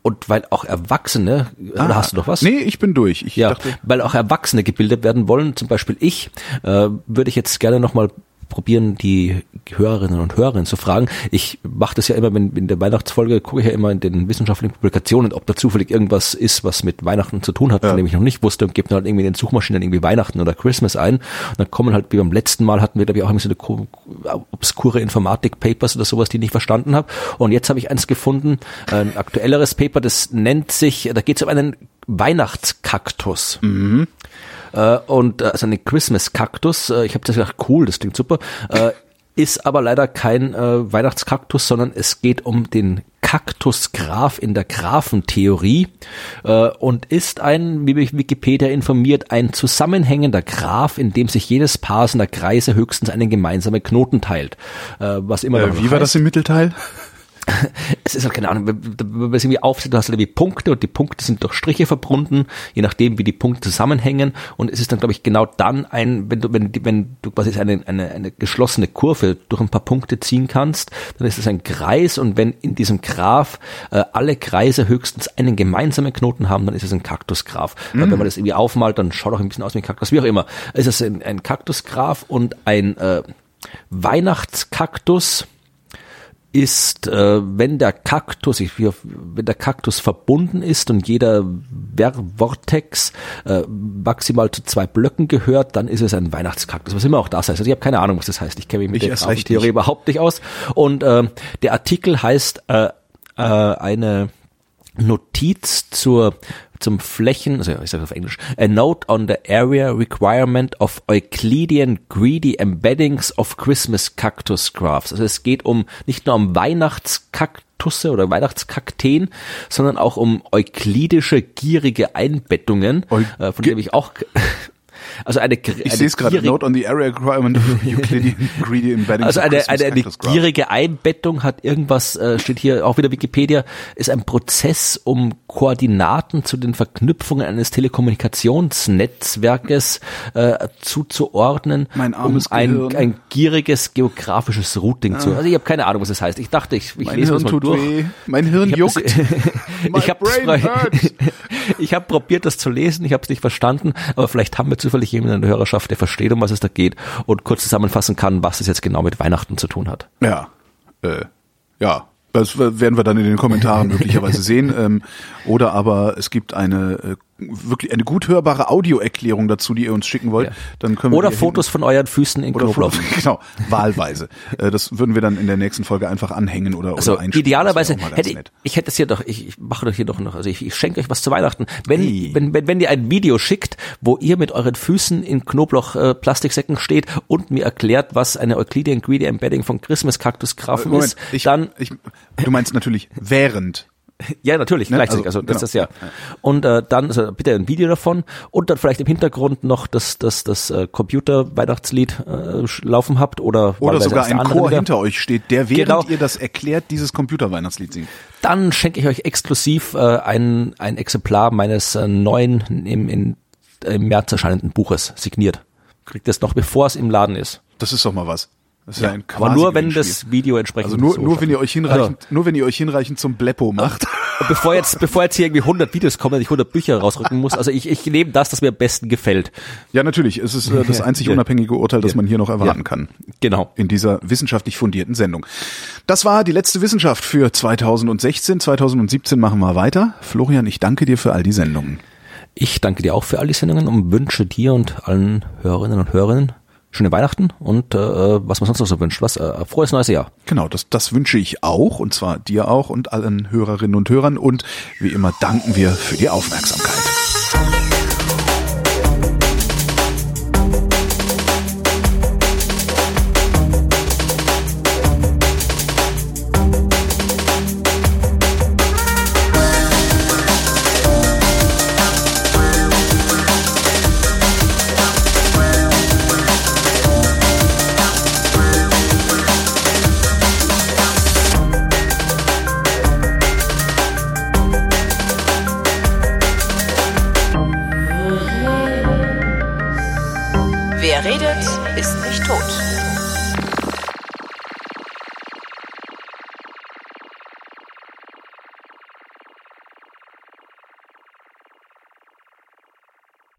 Und weil auch Erwachsene, oder hast du noch was? Nee, ich bin durch. Ich ja, dachte, weil auch Erwachsene gebildet werden wollen, zum Beispiel ich, äh, würde ich jetzt gerne nochmal probieren, die Hörerinnen und Hörer zu fragen. Ich mache das ja immer, wenn in der Weihnachtsfolge gucke ich ja immer in den wissenschaftlichen Publikationen, ob da zufällig irgendwas ist, was mit Weihnachten zu tun hat, von dem ich noch nicht wusste und gebe dann halt irgendwie in den Suchmaschinen irgendwie Weihnachten oder Christmas ein. Und dann kommen halt, wie beim letzten Mal hatten wir, glaube ich, auch irgendwie so eine obskure Informatik-Papers oder sowas, die ich nicht verstanden habe. Und jetzt habe ich eins gefunden, ein aktuelleres Paper, das nennt sich, da geht es um einen Weihnachtskaktus. Äh, und äh, also einen Christmas-Kaktus. Äh, ich habe das gedacht, cool, das klingt super. Äh, ist aber leider kein äh, Weihnachtskaktus, sondern es geht um den Kaktusgraph in der Graphentheorie äh, und ist ein, wie mich Wikipedia informiert, ein zusammenhängender Graph, in dem sich jedes Paar seiner Kreise höchstens einen gemeinsamen Knoten teilt. Äh, was immer äh, wie war heißt- das im Mittelteil? [LAUGHS] es ist halt keine Ahnung, wenn man es irgendwie aufsieht, du hast halt irgendwie Punkte und die Punkte sind durch Striche verbunden, je nachdem, wie die Punkte zusammenhängen. Und es ist dann, glaube ich, genau dann ein, wenn du, wenn, wenn du quasi eine, eine, eine geschlossene Kurve durch ein paar Punkte ziehen kannst, dann ist es ein Kreis und wenn in diesem Graph äh, alle Kreise höchstens einen gemeinsamen Knoten haben, dann ist es ein Kaktusgraph. Weil Wenn man das irgendwie aufmalt, dann schaut auch ein bisschen aus wie ein Kaktus, wie auch immer. Es ist ein, ein Kaktusgraph und ein äh, Weihnachtskaktus ist, äh, wenn der Kaktus, ich, wenn der Kaktus verbunden ist und jeder Ver Vortex äh, maximal zu zwei Blöcken gehört, dann ist es ein Weihnachtskaktus, was immer auch das heißt. Also ich habe keine Ahnung, was das heißt. Ich kenne mich mit Ich der Theorie überhaupt nicht aus. Und äh, der Artikel heißt äh, äh, eine Notiz zur zum Flächen, also ich sage auf Englisch, a note on the area requirement of Euclidean greedy embeddings of Christmas cactus graphs. Also es geht um nicht nur um Weihnachtskaktusse oder Weihnachtskakteen, sondern auch um euklidische gierige Einbettungen, Eu- äh, von denen ich auch [LAUGHS] also eine, gr- Ich eine sehe es gerade. gierige- Note on the area requirement of [LAUGHS] Euclidean greedy embeddings also eine, eine, eine gierige Einbettung hat irgendwas, äh, steht hier auch wieder Wikipedia, ist ein Prozess, um Koordinaten zu den Verknüpfungen eines Telekommunikationsnetzwerkes äh, zuzuordnen, um ein, ein gieriges geografisches Routing zu. Also ich habe keine Ahnung, was das heißt. Ich dachte, ich, ich Mein lese Hirn das mal durch. weh. Mein Hirn Ich juckt. [LAUGHS] ich habe [LAUGHS] ich hab probiert, das zu lesen, ich habe es nicht verstanden, aber vielleicht haben wir zufällig jemanden in der Hörerschaft, der versteht, um was es da geht und kurz zusammenfassen kann, was es jetzt genau mit Weihnachten zu tun hat. Ja, äh, ja. Das werden wir dann in den Kommentaren [LAUGHS] möglicherweise sehen. Ähm, oder aber es gibt eine äh, wirklich eine gut hörbare Audioerklärung dazu, die ihr uns schicken wollt. Ja. Dann können wir Oder Fotos von euren Füßen in Oder Knoblauch. Genau, wahlweise. Äh, das würden wir dann in der nächsten Folge einfach anhängen oder, Also oder idealerweise hätte ich, ich hätte es hier doch, ich, ich mache doch hier doch noch, also ich, ich schenke euch was zu Weihnachten. Wenn, Hey. wenn, wenn, wenn ihr ein Video schickt, wo ihr mit euren Füßen in Knoblauch äh, Plastiksäcken steht und mir erklärt, was eine Euclidean Greedy Embedding von Christmas Cactus Moment, ist, ich, dann ich, du meinst natürlich während [LAUGHS] Ja, natürlich, Ne? gleichzeitig. Also, Also, das genau. ist ja. Und äh, dann also bitte ein Video davon und dann vielleicht im Hintergrund noch das das das äh, Computer Weihnachtslied äh, laufen habt oder Oder sogar das ein Chor wieder. hinter euch steht, der während Genau. ihr das erklärt, dieses Computer-Weihnachtslied singt. Dann schenke ich euch exklusiv äh, ein ein Exemplar meines äh, neuen im, in, im März erscheinenden Buches signiert. Kriegt es noch bevor es im Laden ist. Das ist doch mal was. Das ist ja, ein Aber nur wenn das Video entsprechend Also nur, so nur wenn ihr euch hinreichend, Also, nur wenn ihr euch hinreichend zum Bleppo macht. Bevor jetzt, bevor jetzt hier irgendwie 100 Videos kommen, dass ich 100 Bücher rausrücken muss, also ich, ich nehme das, das mir am besten gefällt. Ja, natürlich. Es ist äh, das einzig Ja. unabhängige Urteil, das Ja. man hier noch erwarten Ja. kann. Genau. In dieser wissenschaftlich fundierten Sendung. Das war die letzte Wissenschaft für 2016. 2017 machen wir weiter. Florian, ich danke dir für all die Sendungen. Ich danke dir auch für all die Sendungen und wünsche dir und allen Hörerinnen und Hörern schöne Weihnachten und äh, was man sonst noch so wünscht. Was? Äh, frohes neues Jahr. Genau, das, das wünsche ich auch, und zwar dir auch und allen Hörerinnen und Hörern. Und wie immer danken wir für die Aufmerksamkeit.